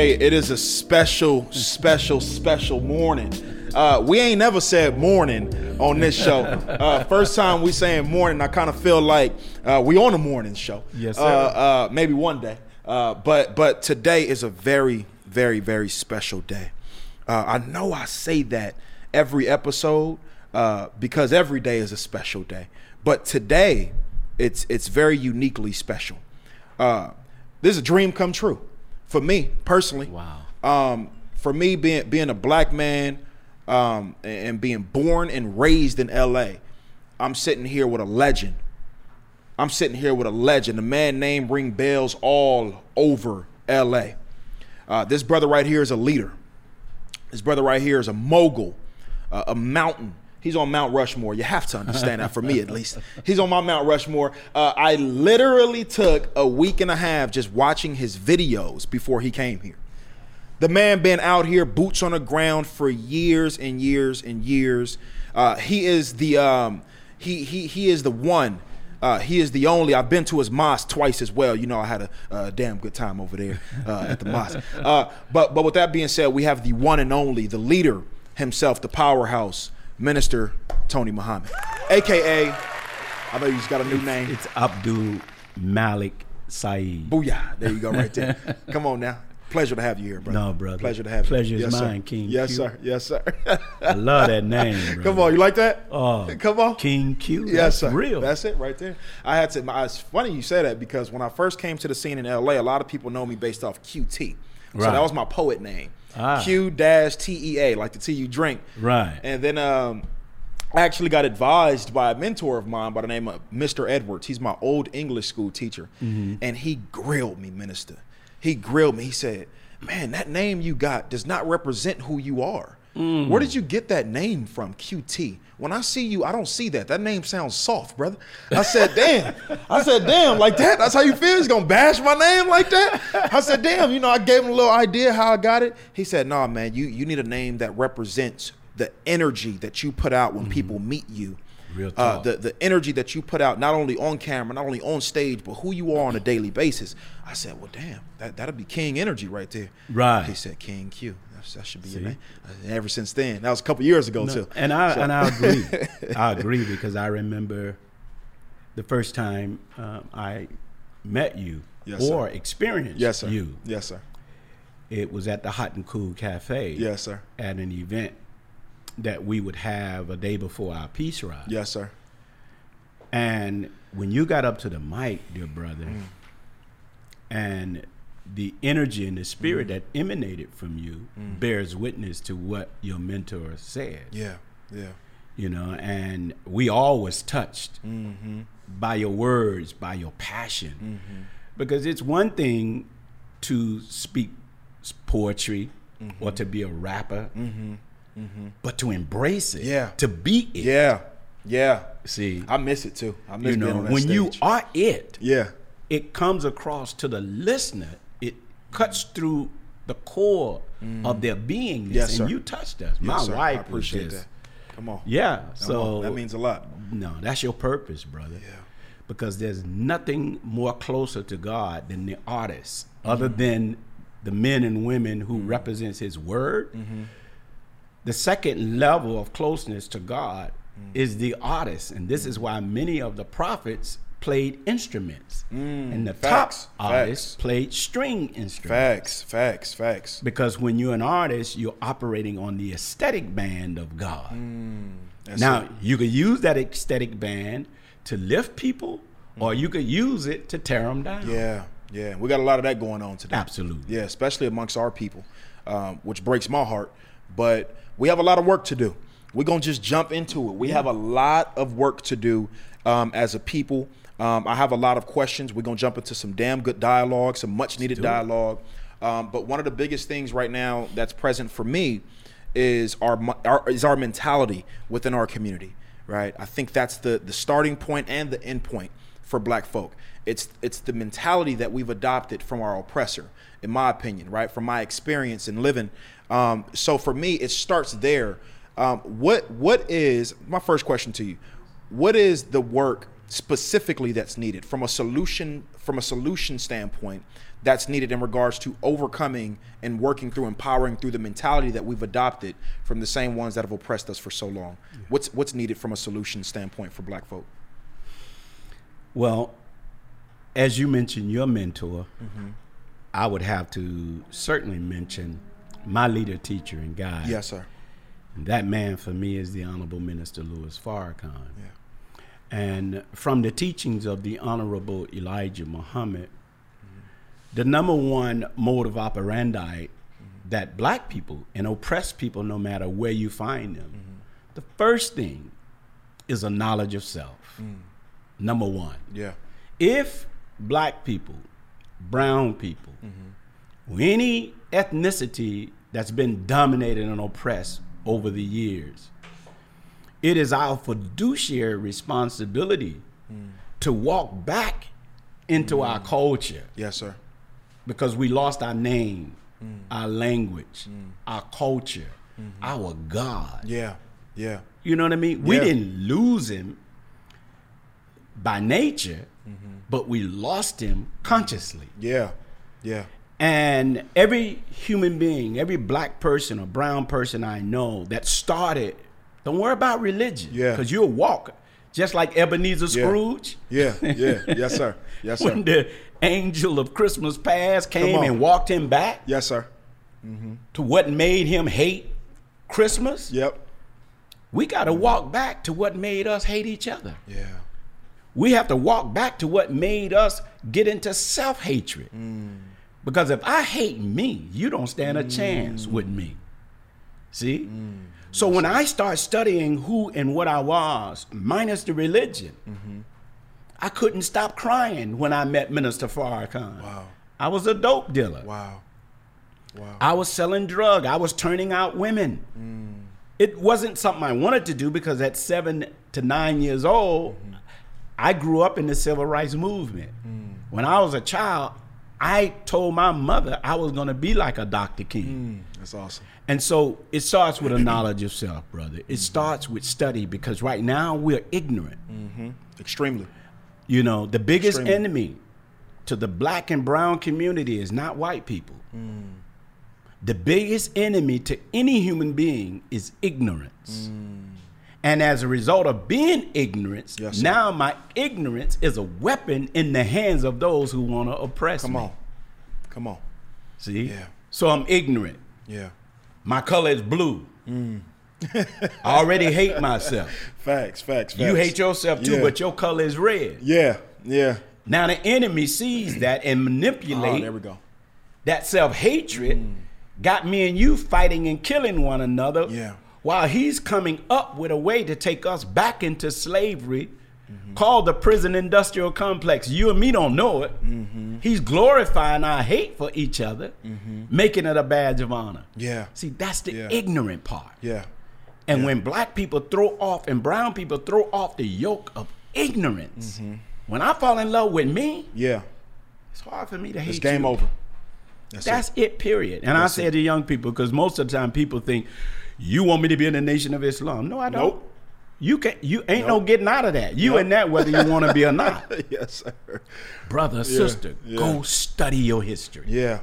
Hey, it is a special, special, special morning. Uh, we ain't never said morning on this show. Uh, first time we saying morning, I kind of feel like uh, we on a morning show. Yes, Uh, sir. uh, maybe one day. Uh, but but today is a very, very, very special day. Uh, I know I say that every episode uh, because every day is a special day. But today, it's it's very uniquely special. Uh, this is a dream come true for me personally. Wow. Um, for me, being being a black man um, and being born and raised in L.A., I'm sitting here with a legend. I'm sitting here with a legend. A man named ring bells all over L.A. Uh, this brother right here is a leader. This brother right here is a mogul, uh, a mountain. He's on Mount Rushmore. You have to understand that for me at least. He's on my Mount Rushmore. Uh, I literally took a week and a half just watching his videos before he came here. The man been out here, boots on the ground for years and years and years. Uh, he is the um, he he he is the one. Uh, he is the only. I've been to his mosque twice as well. You know, I had a, damn good time over there uh, at the mosque. Uh, but but with that being said, we have the one and only, the leader himself, the powerhouse, Minister Tony Muhammad, aka. I know you just got a new name. It's Abdul Malik Saeed. Booyah! There you go, right there. Come on now. Pleasure to have you here, brother. No, brother. Pleasure to have you. Pleasure is yes, sir. mine, King Q. Yes, Q. sir. Yes, sir. I love that name, bro. Come on, you like that? Oh, Come on. King Q. Yes, sir. real. That's it right there. I had to. my- It's funny you say that because when I first came to the scene in LA, a lot of people know me based off QT. So that was my poet name. Ah. Q dash T E A, like the tea you drink. Right. And then um, I actually got advised by a mentor of mine by the name of Mr. Edwards. He's my old English school teacher. Mm-hmm. And he grilled me, minister. He grilled me. He said, Man, that name you got does not represent who you are. Mm. Where did you get that name from, QT? When I see you, I don't see that. That name sounds soft, brother. I said, damn. I said, damn, like that? That's how you feel? He's gonna bash my name like that? I said, damn, you know, I gave him a little idea how I got it. He said, nah, man, you, you need a name that represents the energy that you put out when people meet you. Real Uh, the, the energy that you put out, not only on camera, not only on stage, but who you are on a daily basis. I said, well, damn, that, that'll be King Energy right there. Right. He said, King Q. That should be your See? name. Ever since then, that was a couple years ago, too. And I So- and I agree. I agree because I remember the first time um, I met you Yes, sir. or experienced Yes, sir. you. Yes, sir. It was at the Hot and Cool Cafe. Yes, sir. At an event that we would have a day before our peace ride. Yes, sir. And when you got up to the mic, dear brother, Mm. and the energy and the spirit Mm. that emanated from you bears witness to what your mentor said. Yeah. Yeah. You know, and we all was touched Mm-hmm. by your words, by your passion. Because it's one thing to speak poetry Mm-hmm. or to be a rapper, but to embrace it, Yeah. to be it. Yeah. Yeah. See, I miss it too. I miss you know, when you are it, Yeah. it comes across to the listener. Cuts through the core of their beingness, Mm. Yes, and you touched us. My Yes, sir. wife I appreciate was just, that. Come on. yeah. Come So on. that means a lot. no, that's your purpose, brother. Yeah. Because there's nothing more closer to God than the artist, Mm-hmm. other than the men and women who represents His Word. Mm-hmm. The second level of closeness to God Mm. is the artist, and this is why many of the prophets played instruments, and the Mm. Facts. top artists played string instruments. Facts. Facts. Facts. Because when you're an artist, you're operating on the aesthetic band of God. That's Now, it. you could use that aesthetic band to lift people, or you could use it to tear them down. Yeah. Yeah. We got a lot of that going on today. Absolutely. Yeah, especially amongst our people, um, which breaks my heart. But we have a lot of work to do. We're gonna just jump into it. We have a lot of work to do um, as a people. Um, I have a lot of questions. We're gonna jump into some damn good dialogue, some much needed dialogue. Um, but one of the biggest things right now that's present for me is our, our is our mentality within our community. Right. I think that's the the starting point and the end point for black folk. It's it's the mentality that we've adopted from our oppressor, in my opinion, right? From my experience in living. Um, so for me, it starts there. Um, what what is my first question to you? What is the work specifically that's needed. From a solution from a solution standpoint that's needed in regards to overcoming and working through empowering through the mentality that we've adopted from the same ones that have oppressed us for so long. What's what's needed from a solution standpoint for black folk? Well, as you mentioned, your mentor, mm-hmm. I would have to certainly mention my leader, teacher, and guide. yes sir. And that man for me is the Honorable Minister Louis Farrakhan. yeah And from the teachings of the Honorable Elijah Muhammad, the number one mode of operandi that black people and oppressed people, no matter where you find them, mm-hmm. the first thing is a knowledge of self. Mm. Number one. yeah If black people, brown people, or any ethnicity that's been dominated and oppressed over the years, it is our fiduciary responsibility hmm. to walk back into our hmm. culture. Yes sir. Because we lost our name, hmm. our language, our culture, our God. yeah yeah. You know what I mean? We didn't lose him by nature, mm-hmm. but we lost him consciously. yeah yeah. And every human being, every black person or brown person I know that started, don't worry about religion. Yeah. Because you'll walk. Just like Ebenezer Scrooge. yeah yeah yes sir yes sir When the angel of Christmas past came and walked him back yes sir to what made him hate Christmas, yep we got to walk back to what made us hate each other. yeah We have to walk back to what made us get into self hatred. Mm. Because if I hate me, you don't stand a chance mm. with me. See? Mm. So when I start studying who and what I was, minus the religion, I couldn't stop crying when I met Minister Farrakhan. Wow. I was a dope dealer. wow wow I was selling drug. I was turning out women. Mm. It wasn't something I wanted to do because at seven to nine years old, mm-hmm. I grew up in the civil rights movement. Mm. When I was a child, I told my mother I was going to be like a Dr. King. Mm. that's awesome And so it starts with a knowledge of self, brother. It mm-hmm. starts with study because right now we're ignorant. Mm-hmm. extremely You know, the biggest Extremely. enemy to the black and brown community is not white people. Mm. The biggest enemy to any human being is ignorance. Mm. And as a result of being ignorant, Yes, now my ignorance is a weapon in the hands of those who want to oppress come me. Come on come on See? Yeah. So I'm ignorant. yeah My color is blue. Mm. I already hate myself. facts facts, facts. You hate yourself too, Yeah. but your color is red. yeah yeah Now the enemy sees that and oh manipulate there we go that self hatred. Mm. Got me and you fighting and killing one another. Yeah. While he's coming up with a way to take us back into slavery, Mm-hmm. called the prison industrial complex. You and me don't know it. Mm-hmm. He's glorifying our hate for each other, making it a badge of honor. yeah See, that's the Yeah. ignorant part. yeah And when black people throw off and brown people throw off the yoke of ignorance, Mm-hmm. when I fall in love with me, yeah it's hard for me to hate it's game you. over that's, That's it. it, period. And I say it. to young people, because most of the time people think, you want me to be in the nation of Islam. No, I don't. Nope. You can you ain't no getting out of that. You Nope. in that whether you want to be or not. yes sir Brother, sister, yeah. go study your history. Yeah,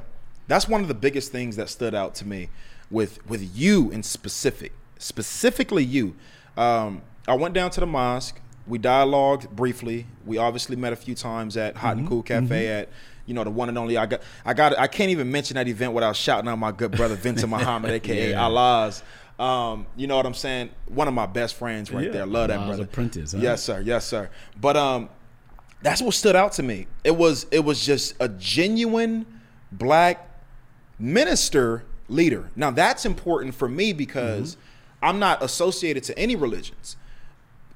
that's one of the biggest things that stood out to me with with you in specific, specifically you. Um, I went down to the mosque. We dialogued briefly. We obviously met a few times at Hot and Cool Cafe at you know the one and only. I got I got I can't even mention that event without shouting out my good brother Vincent Muhammad, aka Yeah. Allah's. Um, you know what I'm saying? One of my best friends right Yeah, there. Love that Allah's brother. apprentice, huh? Yes, sir. Yes, sir. But um, that's what stood out to me. It was it was just a genuine black minister leader. Now that's important for me because I'm not associated to any religions.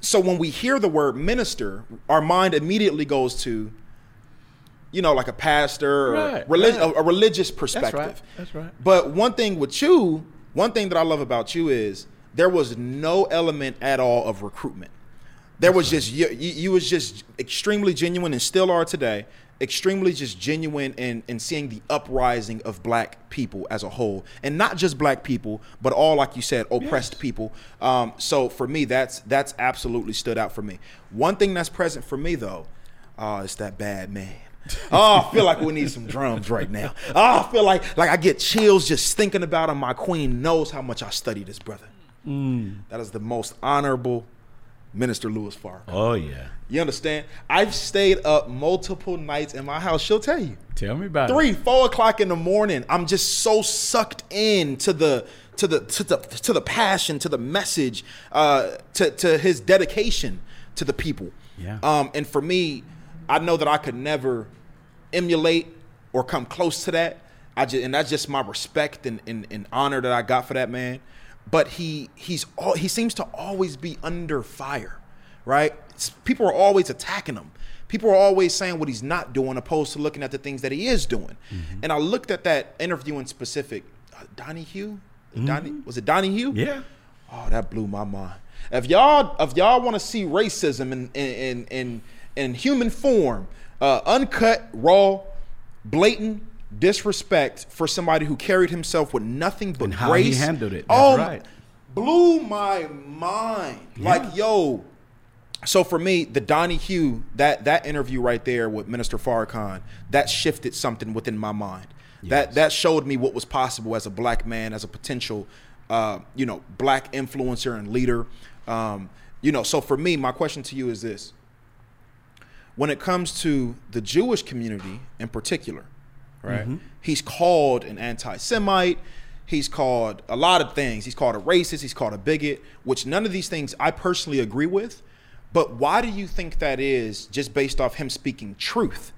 So when we hear the word minister, our mind immediately goes to you know like a pastor or Right, relig- right. a, a religious perspective. That's right. That's right. But one thing with you, one thing that I love about you is there was no element at all of recruitment. There was just you, you, you was just extremely genuine and still are today, extremely just genuine in, in seeing the uprising of black people as a whole and not just black people but all like you said oppressed Yes. people um, so for me that's that's absolutely stood out for me one thing that's present for me though uh, it's that bad man oh, I feel like we need some drums right now. Oh, I feel like like I get chills just thinking about him. My queen knows how much I study this brother. That is the most honorable Minister Louis Farrakhan. Oh yeah. You understand? I've stayed up multiple nights in my house. She'll tell you. Tell me about it. Three, four o'clock in the morning. I'm just so sucked in to the to the to the to the passion, to the message, uh, to to his dedication to the people. Yeah. Um, and for me, I know that I could never emulate or come close to that. I just and that's just my respect and, and, and honor that I got for that man. But he he's all he seems to always be under fire, right? It's- people are always attacking him. People are always saying what he's not doing, opposed to looking at the things that he is doing. And I looked at that interview in specific. Uh, Donahue, Donnie was it Donahue? Yeah. Oh, that blew my mind. If y'all if y'all want to see racism in in in in, human form, uh, uncut, raw, blatant disrespect for somebody who carried himself with nothing but And how he handled it. That's oh, right. blew my mind. Like yo. So for me, the Donahue that that interview right there with Minister Farrakhan that shifted something within my mind. That that showed me what was possible as a black man, as a potential, uh, you know, black influencer and leader. Um, you know, so for me, my question to you is this: When it comes to the Jewish community in particular, right? Mm-hmm. He's called an anti-Semite. He's called a lot of things. He's called a racist. He's called a bigot, which none of these things I personally agree with. But why do you think that is just based off him speaking truth?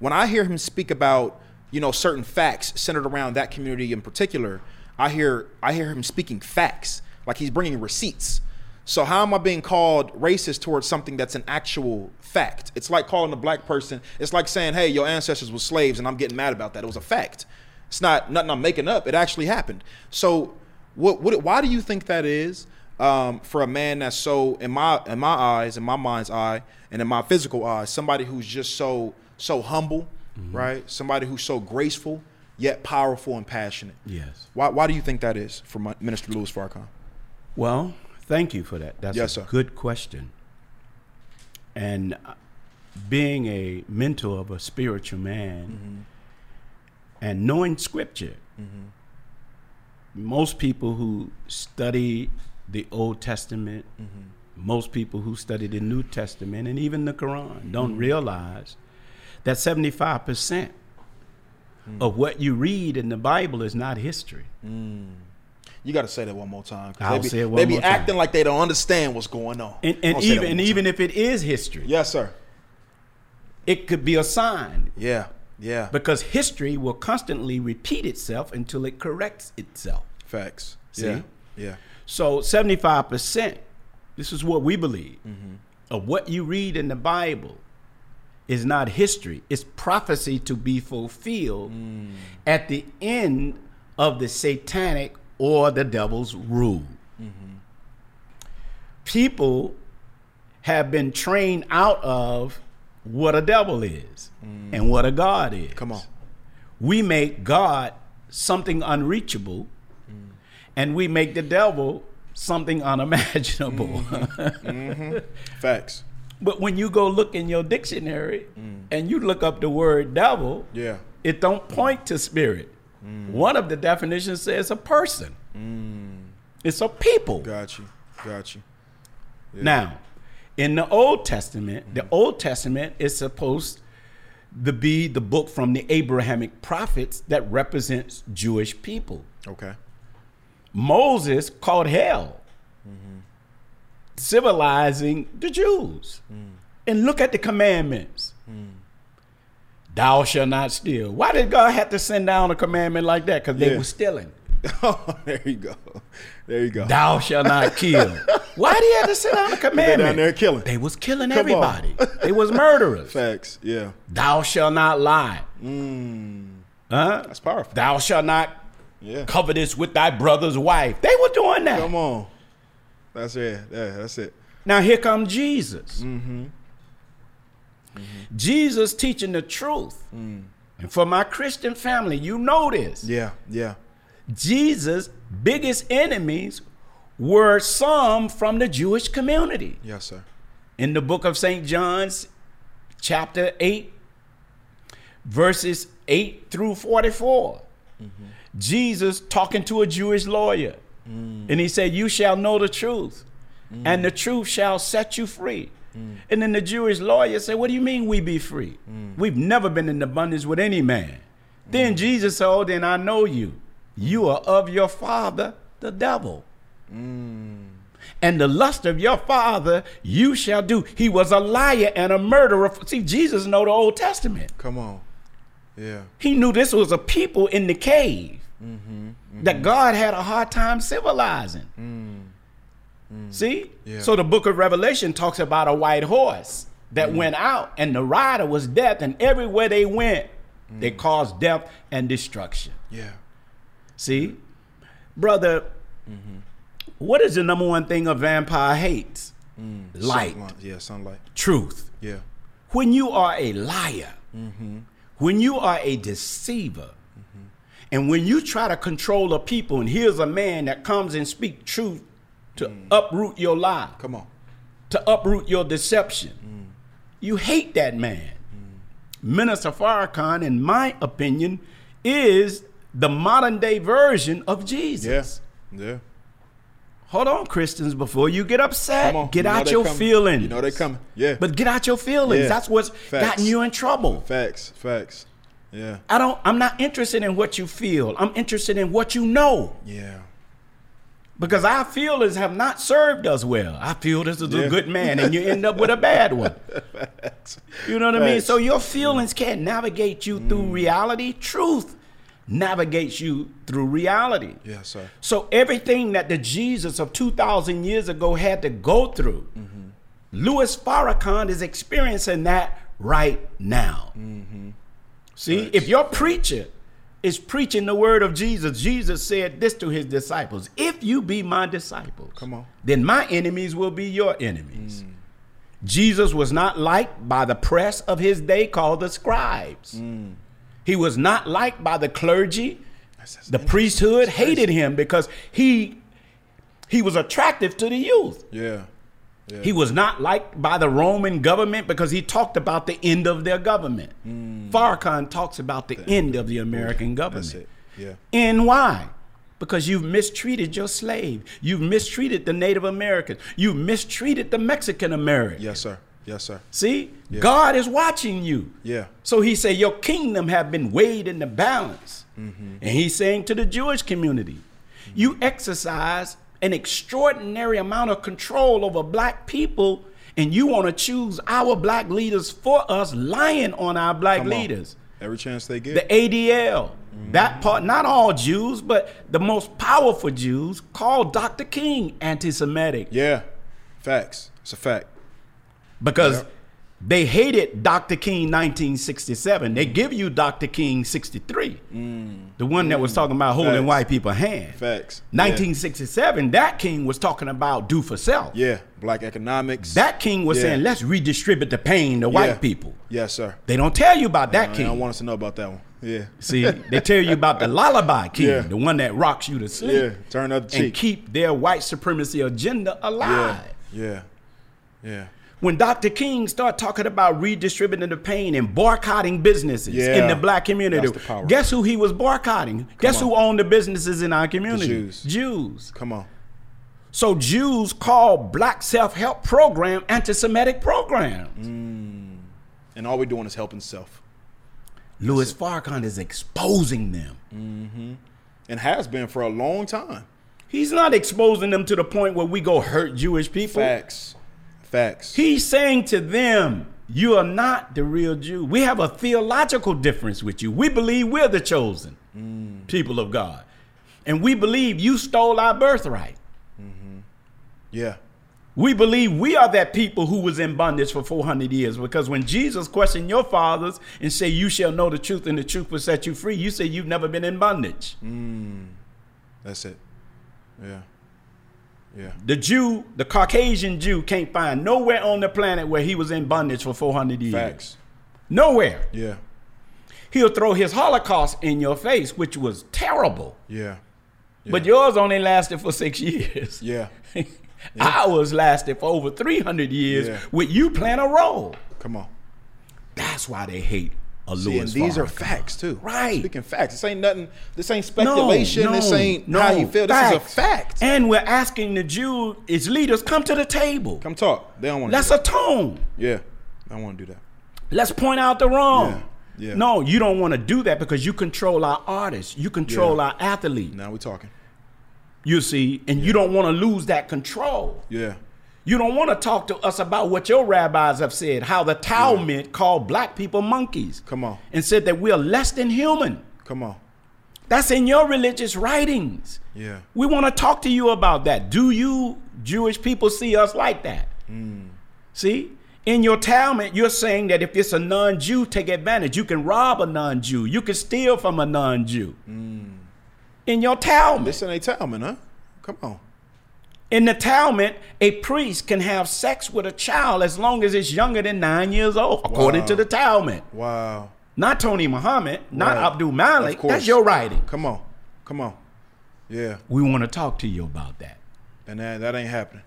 When I hear him speak about, you know, certain facts centered around that community in particular, I hear I hear him speaking facts, like he's bringing receipts. So how am I being called racist towards something that's an actual fact? It's like calling a black person. It's like saying, "Hey, your ancestors were slaves," and I'm getting mad about that. It was a fact. It's not nothing I'm making up. It actually happened. So, what? what why do you think that is um, for a man that's so in my in my eyes, in my mind's eye, and in my physical eyes, somebody who's just so so humble, right? Somebody who's so graceful yet powerful and passionate. Yes. Why? Why do you think that is for my, Minister Louis Farrakhan? Well, thank you for that. That's Yes, a sir. good question. And uh, being a mentor of a spiritual man Mm-hmm. and knowing scripture, most people who study the Old Testament, Mm-hmm. most people who study the New Testament, and even the Quran don't Mm-hmm. realize that 75% Mm. of what you read in the Bible is not history. You got to say that one more time. I'll they be, say it one they be more time. acting like they don't understand what's going on. And, and gonna say that even and even if it is history, yes, sir. it could be a sign Yeah, yeah. because history will constantly repeat itself until it corrects itself. Facts. See? Yeah, yeah. So 75%, this is what we believe, Mm-hmm. of what you read in the Bible is not history, it's prophecy to be fulfilled Mm. at the end of the satanic or the devil's rule. Mm-hmm. People have been trained out of what a devil is and what a God is. Mm. Come on. We make God something unreachable, and we make the devil something unimaginable. Facts. but when you go look in your dictionary and you look up the word devil, Yeah. it don't point to spirit. Mm. One of the definitions says a person. Mm. It's a people. Got you. Got you. Now, in the Old Testament, the mm. Old Testament is supposed to be the book from the Abrahamic prophets that represents Jewish people. Okay. Moses called hell, mm-hmm. civilizing the Jews. And look at the commandments. Thou shalt not steal. Why did God have to send down a commandment like that? Because they Yeah. were stealing. Oh, there you go. There you go. Thou shalt not kill. Why did he have to send down a commandment? They're down there killing. They was killing Come everybody. they was murderers. Facts. Yeah. Thou shalt not lie. Mm. Huh? That's powerful. Thou shalt not Yeah. cover this with thy brother's wife. They were doing that. Come on. That's it. Yeah, that's it. Now here comes Jesus. Mm-hmm. Mm-hmm. Jesus teaching the truth. Mm. And for my Christian family, you know this. Yeah, yeah. Jesus' biggest enemies were some from the Jewish community. Yes, sir. In the book of St. John's, chapter 8, verses 8 through 44, mm-hmm. Jesus talking to a Jewish lawyer. Mm. And he said, You shall know the truth, and the mm. truth shall set you free. Mm. And then the Jewish lawyer said, What do you mean we be free? Mm. We've never been in abundance with any man. Then mm. Jesus said, Oh, then I know you. You are of your father, the devil. And the lust of your father you shall do. He was a liar and a murderer. See, Jesus know the Old Testament. Come on. Yeah. He knew this was a people in the cave mm-hmm. that mm-hmm. God had a hard time civilizing. Mm. See? Yeah. So the book of Revelation talks about a white horse that mm. went out, and the rider was death, and everywhere they went, mm. they caused death and destruction. Yeah. See? Brother, mm-hmm. what is the number one thing a vampire hates? Light, Sunlight. Yeah, sunlight. truth. Yeah. When you are a liar, mm-hmm. when you are a deceiver, mm-hmm. and when you try to control a people, and here's a man that comes and speak truth to mm. uproot your lie, Come on. to uproot your deception, mm. you hate that man. Mm. Minister Farrakhan, in my opinion, is the modern day version of Jesus. Yeah. Yeah. Hold on, Christians, before you get upset, on. get You out your coming. feelings. You know they coming. Yeah. But get out your feelings. Yeah. That's what's Facts. gotten you in trouble. Facts. Facts. Yeah. I don't I'm not interested in what you feel. I'm interested in what you know. Yeah. Because our feelings have not served us well. I feel this is Yeah. a good man, and you end up with a bad one. You know what I mean? So your feelings can't navigate you through reality. Truth navigates you through reality. Yes, sir. So everything that the Jesus of 2,000 years ago had to go through, Louis Farrakhan is experiencing that right now. See, if your preacher is preaching the word of Jesus, Jesus said this to his disciples If you be my disciples, Come on. then my enemies will be your enemies. Jesus was not liked by the press of his day called the scribes. He was not liked by the clergy. The priesthood hated him because he he was attractive to the youth. Yeah. Yeah. He was not liked by the Roman government because he talked about the end of their government. Mm. Farrakhan talks about the end of the American government. Yeah. And why? Because you've mistreated your slave. You've mistreated the Native Americans. You've mistreated the Mexican American. Yes, sir. Yes, sir. See? Yeah. God is watching you. Yeah. So he said, Your kingdom have been weighed in the balance. Mm-hmm. And he's saying to the Jewish community, You mm-hmm. exercise an extraordinary amount of control over black people, and you want to choose our black leaders for us, lying on our black Come on. leaders. Every chance they get. The ADL, mm-hmm. that part, not all Jews, but the most powerful Jews called Dr. King anti Semitic yeah. Facts. It's a fact. because. They hated Dr. King 1967. They give you Dr. King 63, the one that was talking about holding Facts. white people hand. Facts. 1967, that king was talking about do for self. Yeah. yeah. Black economics. That king was Yeah. saying, let's redistribute the pain to Yeah. white people. Yes, sir. They don't tell you about that I king. don't want us to know about that one. Yeah. See, they tell you about the lullaby king, Yeah. the one that rocks you to sleep. Yeah. Turn up the other and keep their white supremacy agenda yeah. alive. Yeah. Yeah. When Dr. King started talking about redistributing the pain and boycotting businesses Yeah. in the black community, the guess who he was boycotting? guess who owned the businesses in our community? Jews. Jews. Come on. So Jews call black self-help program anti-Semitic programs. Mm. And all we're doing is helping self. Louis Farrakhan is exposing them. Mm-hmm. And has been for a long time. He's not exposing them to the point where we go hurt Jewish people. Facts. Facts. He's saying to them, You are not the real Jew. We have a theological difference with you. We believe we're the chosen people of God. And we believe you stole our birthright. Mm-hmm. yeah. We believe we are that people who was in bondage for 400 years because when Jesus questioned your fathers and say you shall know the truth and the truth will set you free, you say you've never been in bondage. Mm. That's it. Yeah. Yeah. The Jew, the Caucasian Jew can't find nowhere on the planet where he was in bondage for 400 years. Facts. Nowhere. Yeah. He'll throw his Holocaust in your face, which was terrible. Yeah. But yours only lasted for six years. Yeah. Ours lasted for over 300 years Yeah. with you playing a role. Come on. That's why they hate a See, Louis and these are facts too. Right. Speaking facts. This ain't nothing. This ain't speculation. this ain't how you feel. This is a fact. And we're asking the Jew, its leaders, come to the table. Come talk. They don't want. Let's do atone. Yeah. I don't want to do that. Let's point out the wrong. Yeah, yeah. No, you don't want to do that because you control our artists. You control Yeah. our athlete. Now we're talking. You see, and you don't want to lose that control. Yeah. You don't want to talk to us about what your rabbis have said, how the Talmud called black people monkeys. Come on. And said that we're less than human. Come on. That's in your religious writings. Yeah. We want to talk to you about that. Do you Jewish people see us like that? Hmm. See? In your Talmud, you're saying that if it's a non Jew, take advantage. You can rob a non Jew, you can steal from a non Jew. Hmm. In your Talmud. This ain't Talmud, huh? Come on. In the Talmud, a priest can have sex with a child as long as it's younger than nine years old, according Wow. to the Talmud. Wow. Not Tony Muhammad, not Right. Abdul Malik. That's your writing. Come on. Come on. Yeah. We want to talk to you about that. And that, that ain't happening.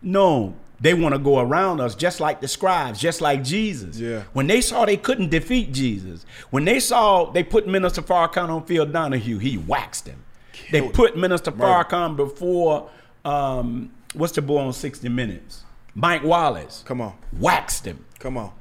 No, they want to go around us just like the scribes, just like Jesus. Yeah. When they saw they couldn't defeat Jesus, when they saw they put Minister Farrakhan on Phil Donahue, he waxed him. they put Minister Murder. Farrakhan before um, what's the boy on 60 Minutes? Mike Wallace. Come on. Waxed him. Come on.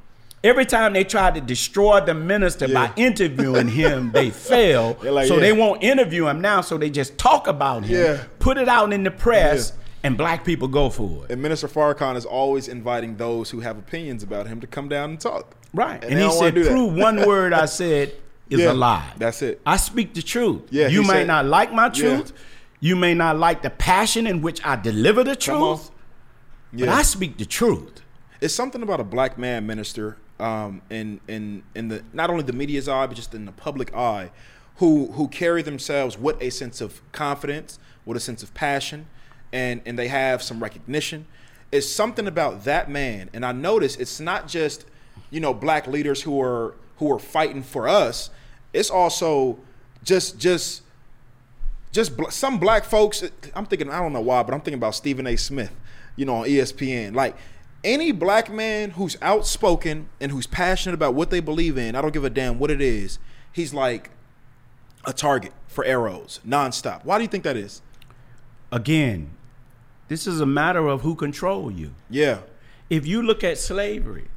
Every time they tried to destroy the minister by interviewing him, they fail. Like, so yeah. they won't interview him now. So they just talk about him, Yeah. put it out in the press, Yeah. and black people go for it. And Minister Farrakhan is always inviting those who have opinions about him to come down and talk. Right. And And, he said, prove one word I said is Yeah, a lie. that's it. I speak the truth. Yeah, You might said- not like my Yeah. truth. You may not like the passion in which I deliver the truth. Yeah. But I speak the truth. it's something about a black man minister um, in in in the not only the media's eye but just in the public eye who who carry themselves with a sense of confidence with a sense of passion and and they have some recognition it's something about that man and i notice it's not just you know black leaders who are who are fighting for us it's also just just just bl- some black folks i'm thinking i don't know why but i'm thinking about stephen a. Smith you know on espn like any black man who's outspoken and who's passionate about what they believe in i don't give a damn what it is he's like a target for arrows nonstop. Why do you think that is? Again, this is a matter of who control you. yeah. If you look at slavery,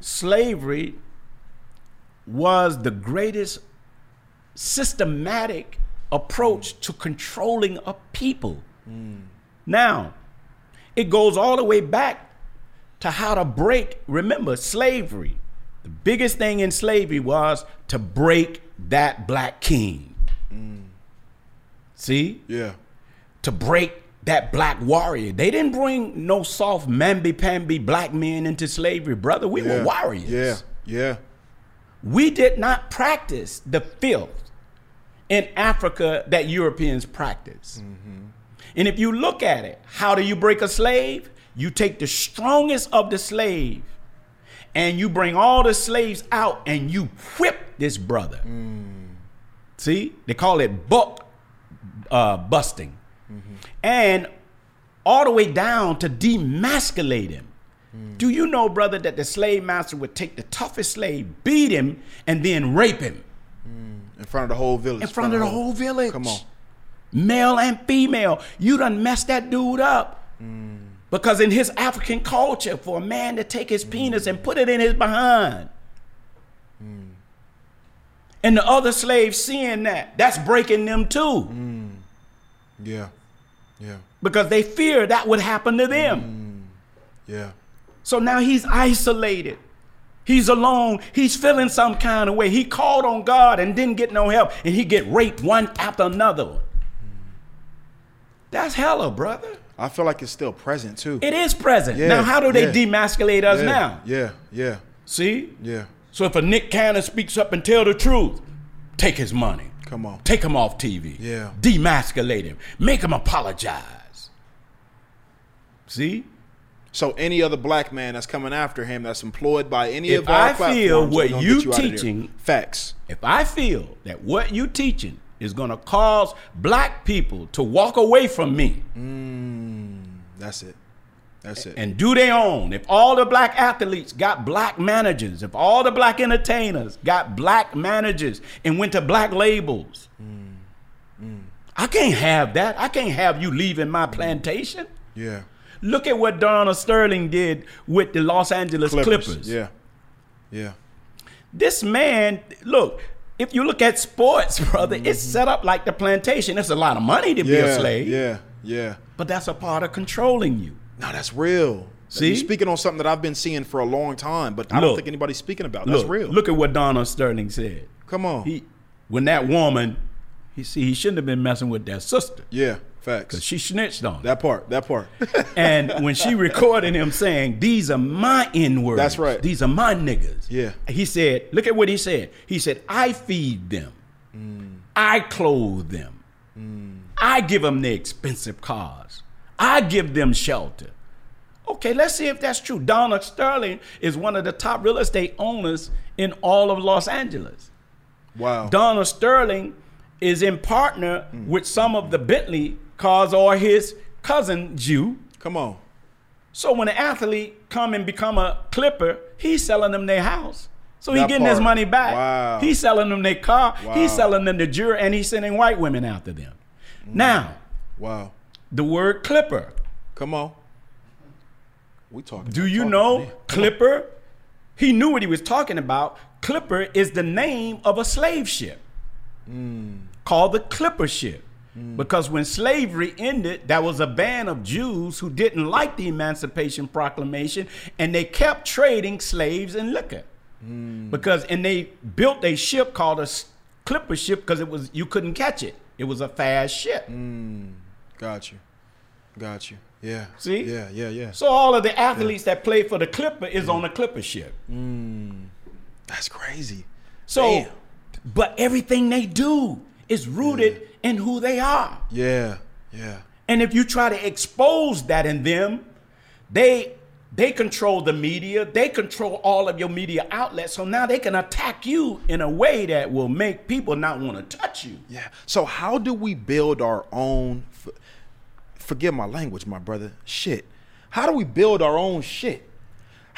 slavery was the greatest systematic approach to controlling a people. Now, it goes all the way back to how to break, remember, slavery. The biggest thing in slavery was to break that black king. See? yeah to break that black warrior. They didn't bring no soft mamby-pamby black men into slavery, brother. We yeah were warriors. yeah yeah We did not practice the filth in Africa that Europeans practice. Mm-hmm. And if you look at it, how do you break a slave? You take the strongest of the slave and you bring all the slaves out and you whip this brother. Mm. See? They call it buck uh, busting. Mm-hmm. And all the way down to demasculate him. Mm. Do you know, brother, that the slave master would take the toughest slave, beat him, and then rape him mm. In front of the whole village in front of the whole village? come on Male and female. You done messed that dude up. Mm. Because in his African culture, for a man to take his penis and put it in his behind, mm. and the other slaves seeing that, that's breaking them too. Mm. yeah yeah Because they fear that would happen to them. yeah So now he's isolated. He's alone. He's feeling some kind of way. He called on God and didn't get no help, and he get raped one after another. That's hella, brother. i feel like it's still present too It is present. Yeah, now, how do they yeah. demasculate us yeah, now? yeah yeah See? yeah So if a Nick Cannon speaks up and tell the truth, take his money. come on Take him off TV. Yeah. Demasculate him. Make him apologize. See? So any other black man that's coming after him, that's employed by any If of our I feel what you there. teaching- facts. If I feel that what you teaching is going to cause black people to walk away from me mm, That's it. That's it. and do their own, if all the black athletes got black managers, if all the black entertainers got black managers and went to black labels, mm, mm. I can't have that. I can't have you leaving my plantation. yeah. Look at what Donald Sterling did with the Los Angeles Clippers. Yeah. Yeah. This man, look, if you look at sports, brother, it's mm-hmm. set up like the plantation. It's a lot of money to be a slave, Yeah. Yeah. but that's a part of controlling you. No, that's real. See? You're speaking on something that I've been seeing for a long time, but I don't think anybody's speaking about. That's look, real. Look at what Donald Sterling said. Come on. He, when that woman, he see, he shouldn't have been messing with that sister yeah. Facts. because she snitched on him. that part. That part. And when she recorded him saying, "These are my N words," That's right. These are my niggas. Yeah. He said, "Look at what he said. He said, I feed them, mm. I clothe them, mm. I give them the expensive cars, I give them shelter." Okay, let's see if that's true. Donald Sterling is one of the top real estate owners in all of Los Angeles. wow. Donald Sterling is in partner mm. with some of the Bentley cars or his cousin Jew. Come on. So when an athlete come and become a clipper, he's selling them their house. So he That getting his money back. Wow. He's selling them their car. Wow. He's selling them the jury, and he's sending white women after them. Mm. Now, Wow. the word clipper. Come on. We talking. Do you talking, know clipper? He knew what he was talking about. Clipper is the name of a slave ship mm. called the Clipper ship. Mm. Because when slavery ended, there was a band of Jews who didn't like the Emancipation Proclamation and they kept trading slaves and liquor. Mm. Because and they built a ship called a Clipper ship because it was you couldn't catch it. It was a fast ship. Got you. Got you. Yeah. See? Yeah. Yeah. Yeah. So all of the athletes that play for the Clipper is on the mm. Clipper ship. That's crazy. So, Damn. but everything they do is rooted in who they are. Yeah. Yeah. And if you try to expose that in them, they they control the media, they control all of your media outlets. So now they can attack you in a way that will make people not want to touch you. Yeah. So how do we build our own? Forgive my language, my brother. Shit. How do we build our own shit?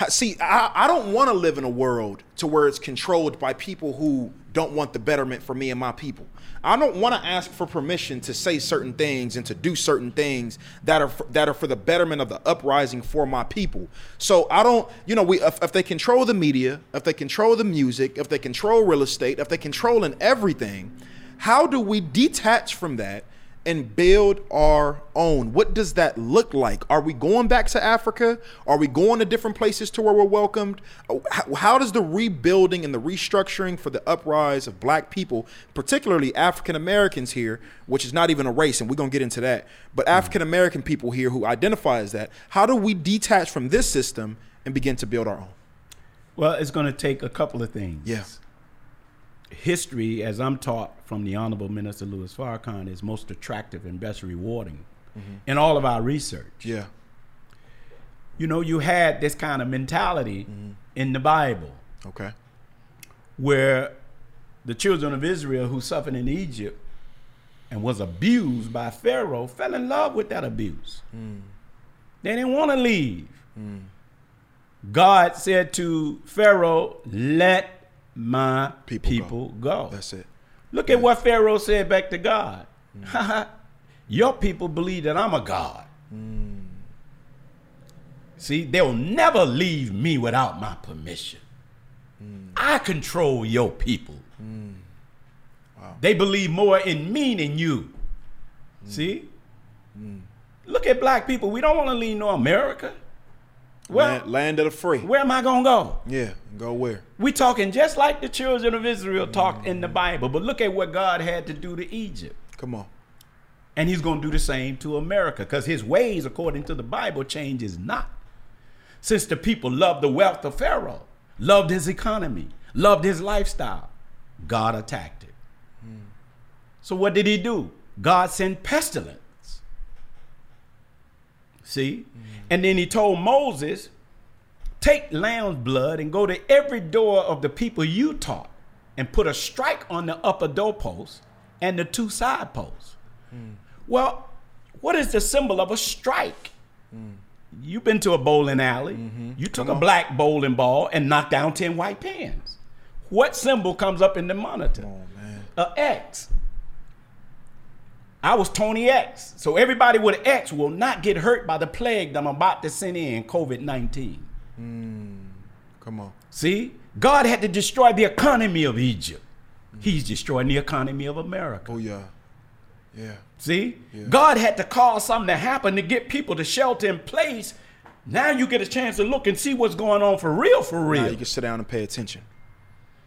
See, I, I don't want to live in a world to where it's controlled by people who don't want the betterment for me and my people. I don't want to ask for permission to say certain things and to do certain things that are for, that are for the betterment of the uprising for my people. So I don't, you know, we if, if they control the media, if they control the music, if they control real estate, if they control in everything, how do we detach from that and build our own. What does that look like? Are we going back to Africa? Are we going to different places to where we're welcomed? How, how does the rebuilding and the restructuring for the uprise of black people, particularly African Americans here, which is not even a race, and we're going to get into that, but mm-hmm. African American people here who identify as that, how do we detach from this system and begin to build our own? Well, it's going to take a couple of things. Yeah. History, as I'm taught from the Honorable Minister Louis Farrakhan, is most attractive and best rewarding mm-hmm. in all of our research. Yeah. You know, you had this kind of mentality mm-hmm. in the Bible Okay. where the children of Israel who suffered in Egypt and was abused by Pharaoh fell in love with that abuse. Mm. They didn't want to leave. Mm. God said to Pharaoh, Let my People people, go. go. That's it. Look at what Pharaoh said back to God. Mm. Your people believe that I'm a God. Mm. See, they'll never leave me without my permission. Mm. I control your people. They believe more in me than you. See? Look at black people. We don't want to leave no America. Well, land, land of the free. where am I going to go? Yeah. Go where? We talking just like the children of Israel talked in the Bible, but look at what God had to do to Egypt. Come on. And he's going to do the same to America because his ways, according to the Bible, changes not. Since the people loved the wealth of Pharaoh, loved his economy, loved his lifestyle, God attacked it. Hmm. So what did he do? God sent pestilence. See? Mm-hmm. And then he told Moses, take lamb's blood and go to every door of the people you taught and put a strike on the upper doorpost and the two side posts. Mm. Well, what is the symbol of a strike? Mm. You've been to a bowling alley. Mm-hmm. You took Come a on. black bowling ball and knocked down 10 white pins. What symbol comes up in the monitor? Oh man. A X. I was Tony X. So everybody with an X will not get hurt by the plague that I'm about to send in, COVID 19. Hmm. Come on. See? God had to destroy the economy of Egypt. He's destroying the economy of America. Oh yeah. Yeah. See? Yeah. God had to cause something to happen to get people to shelter in place. Now you get a chance to look and see what's going on for real, for real. Now you can sit down and pay attention.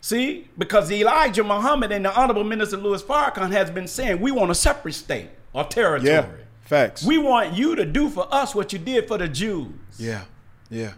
See, because Elijah Muhammad and the Honorable Minister Louis Farrakhan has been saying we want a separate state or territory. Yeah. Facts. We want you to do for us what you did for the Jews. yeah. Yeah.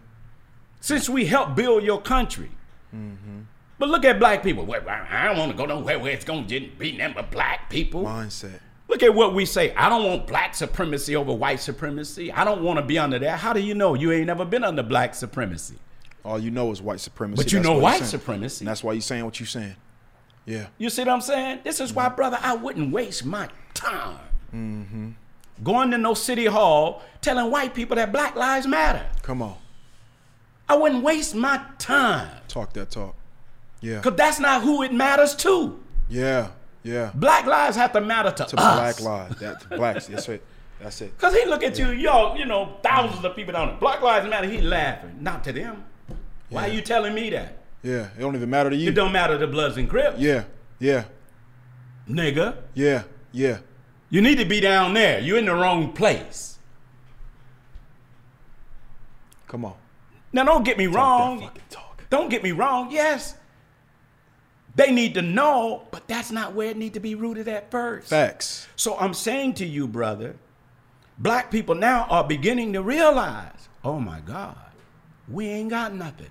Since we helped build your country. Mm-hmm. But look at black people. Well, I don't want to go nowhere where it's going to be nothing but black people. Mindset. Look at what we say. I don't want black supremacy over white supremacy. I don't want to be under that. How do you know? You ain't never been under black supremacy. All you know is white supremacy. But you That's know white supremacy. And that's why you're saying what you're saying. Yeah. You see what I'm saying? This is why, brother, I wouldn't waste my time Mm-hmm. going to no city hall telling white people that black lives matter. Come on. I wouldn't waste my time Talk that talk. Yeah. because that's not who it matters to. Yeah. Yeah. Black lives have to matter to, To us. black lives. That's blacks. That's it. That's it. Because he look at you, y'all, you know, thousands of people down there. Black lives matter. He laughing. Not to them. Why Yeah. you telling me that? Yeah. It don't even matter to you. It don't matter to Bloods and Crips. Yeah. Yeah. Nigga. Yeah. Yeah. You need to be down there. You're in the wrong place. Come on. Now, don't get me Talk wrong. that fucking talk. Don't get me wrong. Yes, they need to know, but that's not where it need to be rooted at first. Facts. So I'm saying to you, brother, black people now are beginning to realize, oh my God, we ain't got nothing.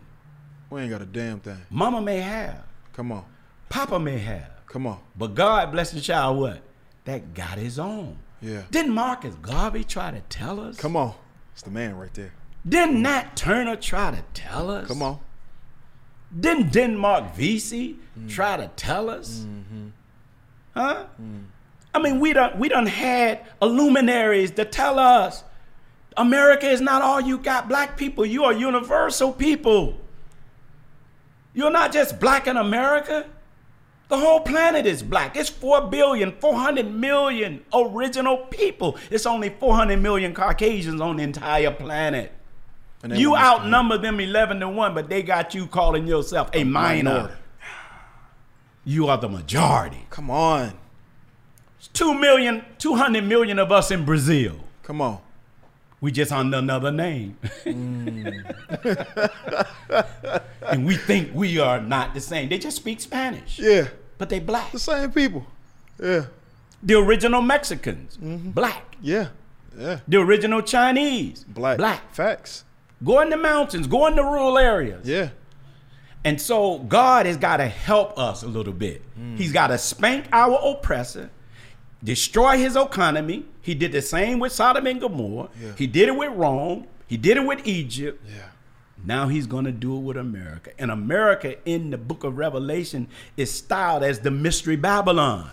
We ain't got a damn thing. Mama may have, Come on. Papa may have, Come on. but God bless the child what? That got his own. Yeah. Didn't Marcus Garvey try to tell us? Come on. It's the man right there. Didn't Nat Turner try to tell us? Come on. Didn't Denmark Vesey try to tell us? Mm-hmm. Huh? I mean, we done we done had illuminaries to tell us America is not all you got black people. You are universal people. You're not just black in America. The whole planet is black. It's 4 billion, 400 million original people. It's only 400 million Caucasians on the entire planet. You want us to- outnumber them 11 to 1, but they got you calling yourself a minor. minority. You are the majority. Come on. It's 2 million, 200 million of us in Brazil. Come on. We just under another name. and we think we are not the same. They just speak Spanish, Yeah. but they black. The same people. Yeah. The original Mexicans, mm-hmm. black. Yeah. Yeah. The original Chinese, Black. black. Facts. Go in the mountains, go in the rural areas. Yeah. And so God has got to help us a little bit. Mm. He's got to spank our oppressor, destroy his economy. He did the same with Sodom and Gomorrah. Yeah. He did it with Rome. He did it with Egypt. Yeah. Now he's going to do it with America. And America in the book of Revelation is styled as the mystery Babylon.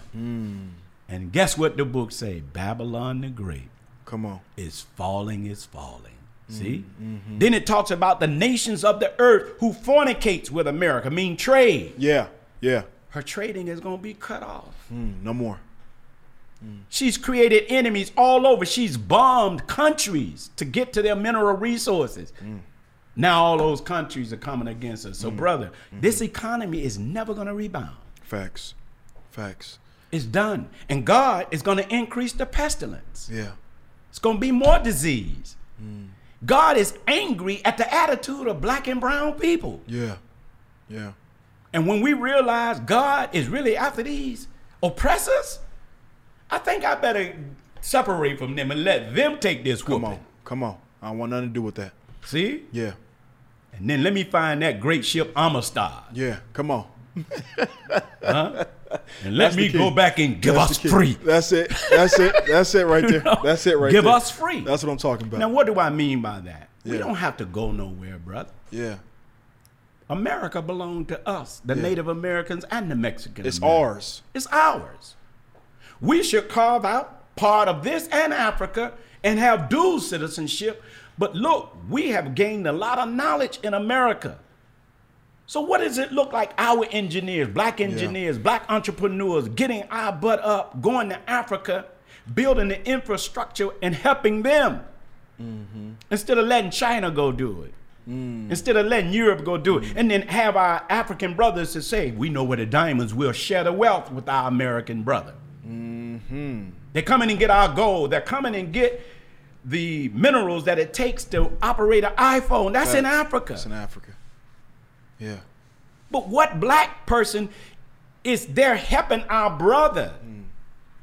And guess what the book say? Babylon the Great Come on. is falling, is falling. See? Mm-hmm. Then it talks about the nations of the earth who fornicates with America, mean trade. Yeah. Yeah. Her trading is going to be cut off. Mm, no more. She's created enemies all over. She's bombed countries to get to their mineral resources. Mm. Now all those countries are coming against us. So, brother, this economy is never going to rebound. Facts. Facts. It's done. And God is going to increase the pestilence. Yeah. It's going to be more disease. God is angry at the attitude of black and brown people. Yeah. Yeah. And when we realize God is really after these oppressors, I think I better separate from them and let them take this Come on. Come on. I don't want nothing to do with that. See? Yeah. And then let me find that great ship Amistad. Yeah. Come on. Huh? and let That's me go back and give That's us free. That's it. That's it. That's it right there. That's it right there. Give there. us free. That's what I'm talking about. Now, what do I mean by that? We don't have to go nowhere, brother. yeah. America belonged to us, the Yeah. Native Americans and the Mexican. It's Americans. ours. It's ours. We should carve out part of this and Africa and have dual citizenship. But look, we have gained a lot of knowledge in America. So what does it look like our engineers, black engineers, black entrepreneurs getting our butt up, going to Africa, building the infrastructure and helping them mm-hmm. instead of letting China go do it? Mm. Instead of letting Europe go do it, and then have our African brothers to say, "We know where the diamonds. We'll share the wealth with our American brother." Mm-hmm. They're coming and get our gold. They're coming and get the minerals that it takes to operate an iPhone. That's in Africa. It's in Africa. Yeah. But what black person is there helping our brother mm.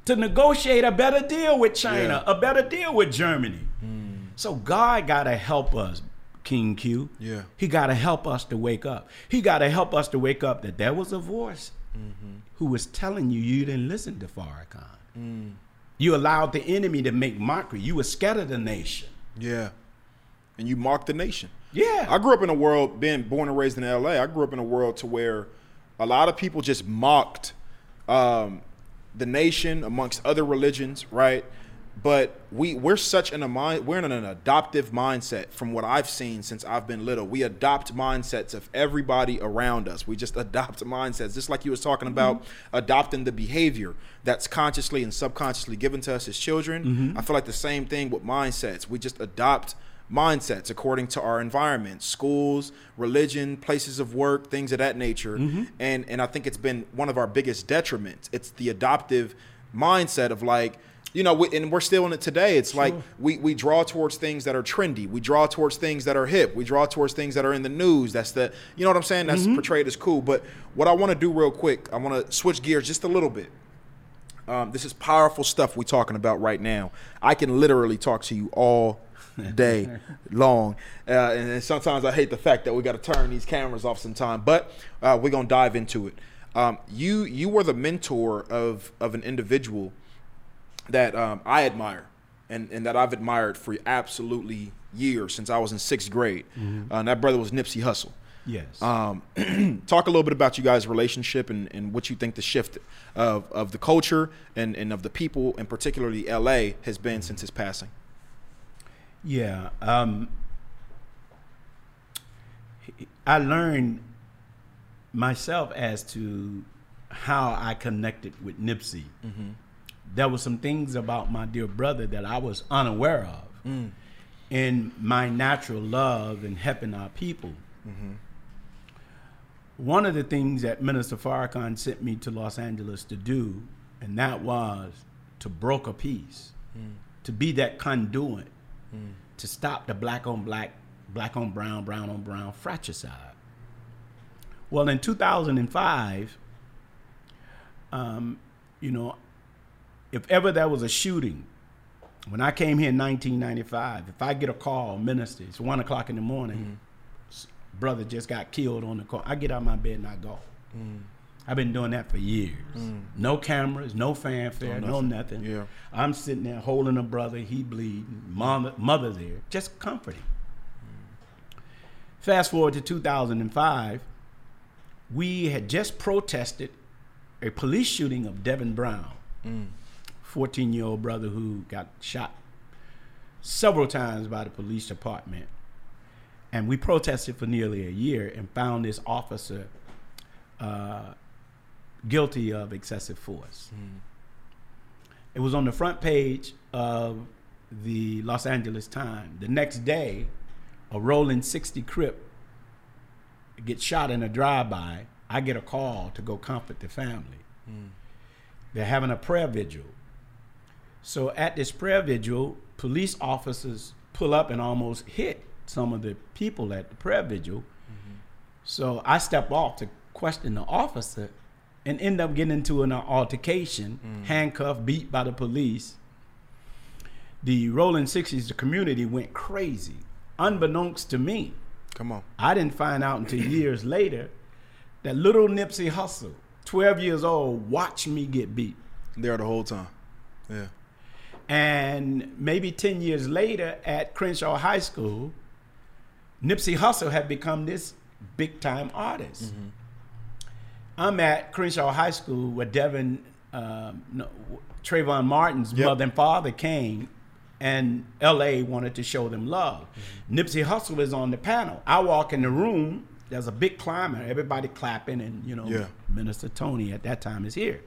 to negotiate a better deal with China, Yeah. a better deal with Germany? Mm. So God got to help us, King Q. Yeah. He got to help us to wake up. He got to help us to wake up that there was a voice mm-hmm. Who was telling you you didn't listen to Farrakhan. You allowed the enemy to make mockery. You were scared of the nation. Yeah. And you mocked the nation. Yeah. I grew up in a world, being born and raised in LA, I grew up in a world to where a lot of people just mocked um, the nation amongst other religions, right? But we we're such in a mind we're in an adoptive mindset from what I've seen since I've been little. We adopt mindsets of everybody around us. We just adopt mindsets, just like you was talking about mm-hmm. adopting the behavior that's consciously and subconsciously given to us as children. Mm-hmm. I feel like the same thing with mindsets. We just adopt mindsets according to our environment schools religion places of work things of that nature mm-hmm. and and i think it's been one of our biggest detriments it's the adoptive mindset of like you know we, and we're still in it today. It's like we we draw towards things that are trendy. We draw towards things that are hip. We draw towards things that are in the news. That's the you know what i'm saying? That's portrayed as cool. But what i want to do real quick i want to switch gears just a little bit. Um, this is powerful stuff we're talking about right now. I can literally talk to you all day long, uh, and, and sometimes I hate the fact that we got to turn these cameras off sometime. But uh, we're gonna dive into it. Um, you you were the mentor of of an individual that um, I admire and, and that I've admired for absolutely years since I was in sixth grade. Uh, and that brother was Nipsey Hussle. Yes. Um, talk a little bit about you guys' relationship and, and what you think the shift of, of the culture and, and of the people, and particularly LA, has been since his passing. Yeah. Um, I learned myself as to how I connected with Nipsey. There were some things about my dear brother that I was unaware of. Mm. In my natural love and helping our people. Mm-hmm. One of the things that Minister Farrakhan sent me to Los Angeles to do, and that was to broker peace, mm. to be that conduit mm. to stop the black on black, black on brown, brown on brown fratricide. Well, in 2005, um, you know, if ever there was a shooting, when I came here in 1995, if I get a call, minister, it's one o'clock in the morning, mm-hmm. s- brother just got killed on the call, I get out of my bed and I go. Mm. I've been doing that for years. Mm. No cameras, no fanfare, no nothing. Yeah. I'm sitting there holding a brother, he bleeding, mother, mother there, just comforting. Mm. Fast forward to 2005, we had just protested a police shooting of Devin Brown, 14 year old brother who got shot several times by the police department. And we protested for nearly a year and found this officer uh, guilty of excessive force. It was on the front page of the Los Angeles Times. The next day, a rolling 60 Crip gets shot in a drive-by. I get a call to go comfort the family. They're having a prayer vigil. So at this prayer vigil, police officers pull up and almost hit some of the people at the prayer vigil. Mm-hmm. So I step off to question the officer and end up getting into an altercation, mm. handcuffed, beat by the police. The Rolling 60s, the community went crazy, unbeknownst to me. Come on. I didn't find out until years later that little Nipsey Hussle 12 years old, watched me get beat. There the whole time. Yeah. And maybe 10 years later at Crenshaw High School, Nipsey Hussle had become this big time artist. Mm-hmm. I'm at Crenshaw High School where Devin, um, no, Trayvon Martin's Yep. mother and father came, and LA wanted to show them love. Mm-hmm. Nipsey Hussle is on the panel. I walk in the room, there's a big climber, everybody clapping, and you know, Yeah. Minister Tony at that time is here.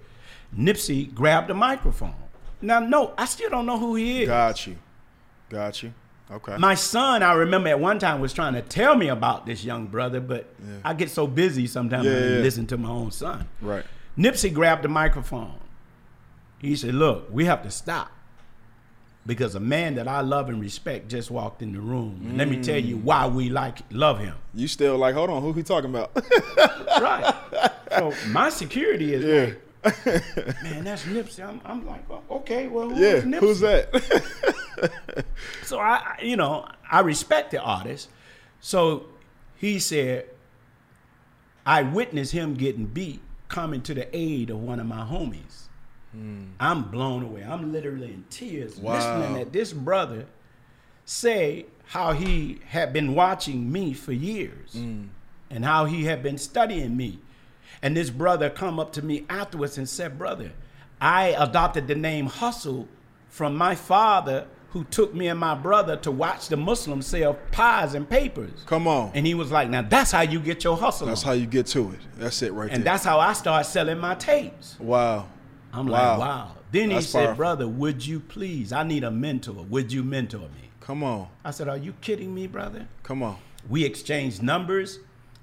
Nipsey grabbed the microphone. Now, no, I still don't know who he is. Got you. Got you. Okay. My son, I remember at one time was trying to tell me about this young brother, but Yeah. I get so busy sometimes Yeah, I yeah. listen to my own son. right. Nipsey grabbed the microphone. He said, Look, we have to stop because a man that I love and respect just walked in the room. And Let me tell you mm. why we like love him. You still like, hold on, who he talking about? Right. so my security is yeah. like, man, that's Nipsey. I'm, I'm like, well, okay, well, who's Yeah. Nipsey? Who's that? So I, you know, I respect the artist. So he said, I witnessed him getting beat, coming to the aid of one of my homies. Hmm. I'm blown away. I'm literally in tears Wow. listening at this brother say how he had been watching me for years hmm. and how he had been studying me. And this brother come up to me afterwards and said, "Brother, I adopted the name Hustle from my father who took me and my brother to watch the Muslims sell pies and papers." Come on. And he was like, "Now that's how you get your hustle." That's on." how you get to it. That's it right and there. And that's how I started selling my tapes. wow. I'm Wow. like, "Wow." Then he said, powerful. "Brother, would you please? I need a mentor. Would you mentor me?" Come on. I said, "Are you kidding me, brother?" Come on. We exchanged numbers,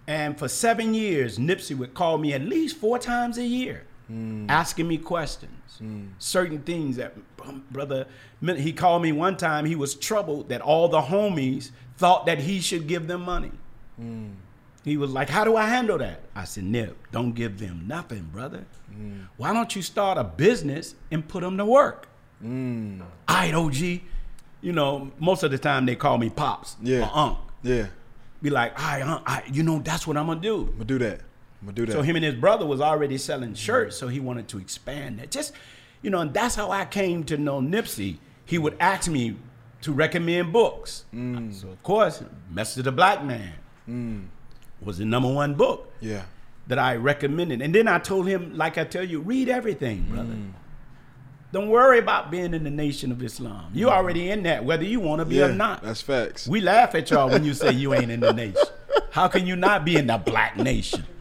and for seven years, Nipsey would call me at least four times a year, hmm. asking me questions, hmm. certain things that um, brother. He called me one time. He was troubled that all the homies thought that he should give them money. Hmm. He was like, "How do I handle that?" I said, "Nip, don't give them nothing, brother. Why don't you start a business and put them to work?" All right, OG. You know, most of the time they call me pops Yeah. or unc Yeah. Be like, I, uh, I, you know, that's what I'm gonna do. I'm gonna do that. I'm gonna do that. So him and his brother was already selling shirts, so he wanted to expand that. Just, you know, and that's how I came to know Nipsey. He would ask me to recommend books. Mm. So of course, Message of the Black Man mm. was the number one book yeah. that I recommended. And then I told him, like I tell you, read everything, brother. Mm. Don't worry about being in the Nation of Islam. You're already in that, whether you want to be Yeah. or not. That's facts. We laugh at y'all when you say you ain't in the nation. How can you not be in the black nation?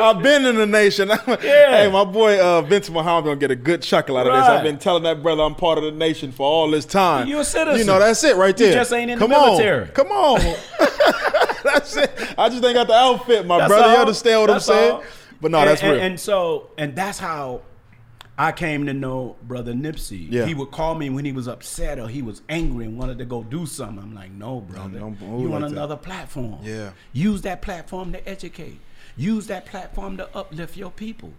I've been in the nation. Hey, my boy uh, Vince Muhammad gonna get a good chuckle out of this. I've been telling that brother I'm part of the nation for all this time. You a citizen. You know that's it right You there. just ain't in the Come on. military. Come on. that's it. I just ain't got the outfit, my That's brother. You understand what That's I'm saying? all. But no, and, that's and- real. And so, and that's how I came to know Brother Nipsey. Yeah. He would call me when he was upset or he was angry and wanted to go do something. I'm like, no, brother. don't move you like on that. another platform. Yeah. Use that platform to educate. Use that platform to uplift your people.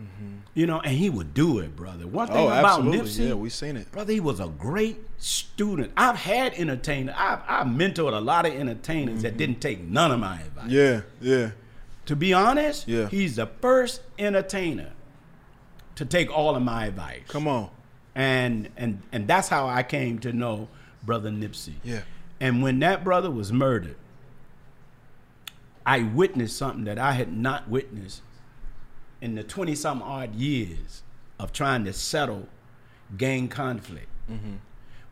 Mm-hmm. You know, and he would do it, brother. One thing oh, about absolutely. Nipsey, yeah, we seen it. Brother, he was a great student. I've had entertainers. I've, I've mentored a lot of entertainers that mm-hmm. didn't take none of my advice. Yeah, yeah. To be honest, Yeah. he's the first entertainer to take all of my advice. Come on. And and and that's how I came to know Brother Nipsey. Yeah. And when that brother was murdered, I witnessed something that I had not witnessed in the 20 some odd years of trying to settle gang conflict. Mm-hmm.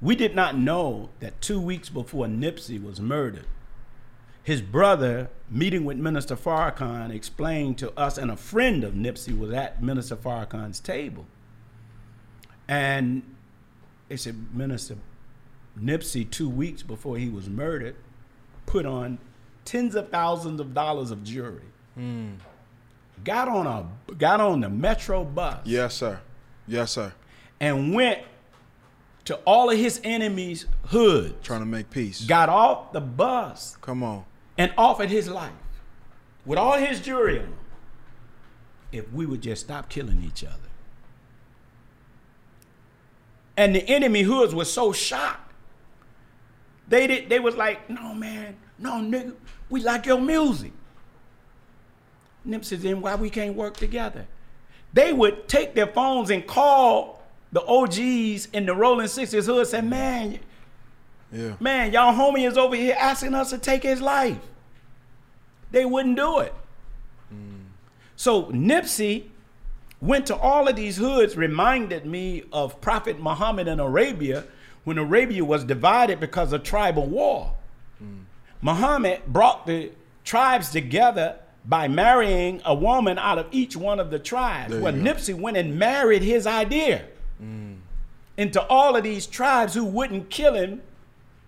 We did not know that two weeks before Nipsey was murdered, his brother, meeting with Minister Farrakhan, explained to us, and a friend of Nipsey was at Minister Farrakhan's table. And they said, Minister, Nipsey, two weeks before he was murdered, put on tens of thousands of dollars of jewelry. Hmm. Got on a got on the metro bus Yes, sir. Yes, sir. and went to all of his enemies' hoods. Trying to make peace. Got off the bus Come on. And offered his life with all his jewelry on. If we would just stop killing each other. And the enemy hoods were so shocked. They did they was like, no man, no nigga, we like your music. Nipsey, then why we can't work together? They would take their phones and call the OGs in the Rolling Sixties hood, and say, man, Yeah. man, y'all homie is over here asking us to take his life. They wouldn't do it. Mm. So Nipsey went to all of these hoods, reminded me of Prophet Muhammad in Arabia when Arabia was divided because of tribal war. Mm. Muhammad brought the tribes together by marrying a woman out of each one of the tribes. There Well. Nipsey went and married his idea mm. into all of these tribes who wouldn't kill him.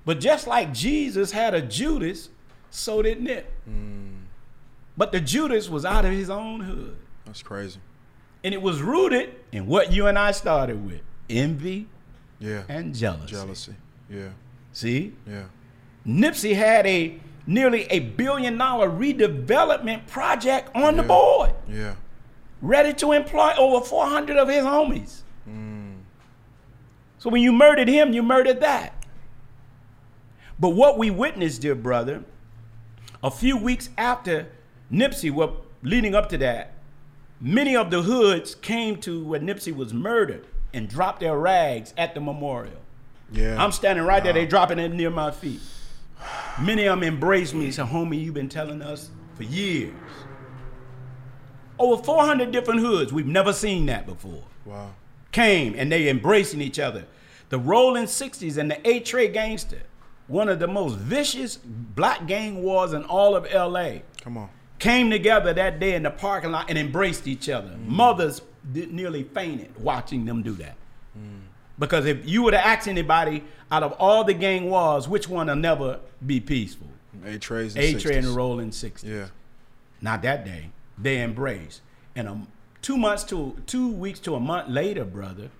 But just like Jesus had a Judas, so did Nip. Mm. But the Judas was out of his own hood. That's crazy. And it was rooted in what you and I started with envy Yeah. and jealousy. Jealousy. Yeah. See? Yeah. Nipsey had a nearly a billion dollar redevelopment project on the board, Yeah. ready to employ over 400 of his homies. Mm. So when you murdered him, you murdered that. But what we witnessed, dear brother, a few weeks after Nipsey, well, leading up to that, many of the hoods came to where Nipsey was murdered and dropped their rags at the memorial. Yeah. I'm standing right there, they dropping it near my feet. Many of them embraced me and said, homie, you've been telling us for years. Over 400 different hoods, we've never seen that before. wow. Came and they embracing each other. The Rolling 60s and the Eight Tray Gangster, one of the most vicious black gang wars in all of LA, Come on. came together that day in the parking lot and embraced each other. Mothers did nearly fainted watching them do that. Because if you were to ask anybody out of all the gang wars, which one will never be peaceful? Eight trays and Eight Tray and the Rolling 60s. Yeah. Not that day. They embraced. And um, two months to two weeks to a month later, brother,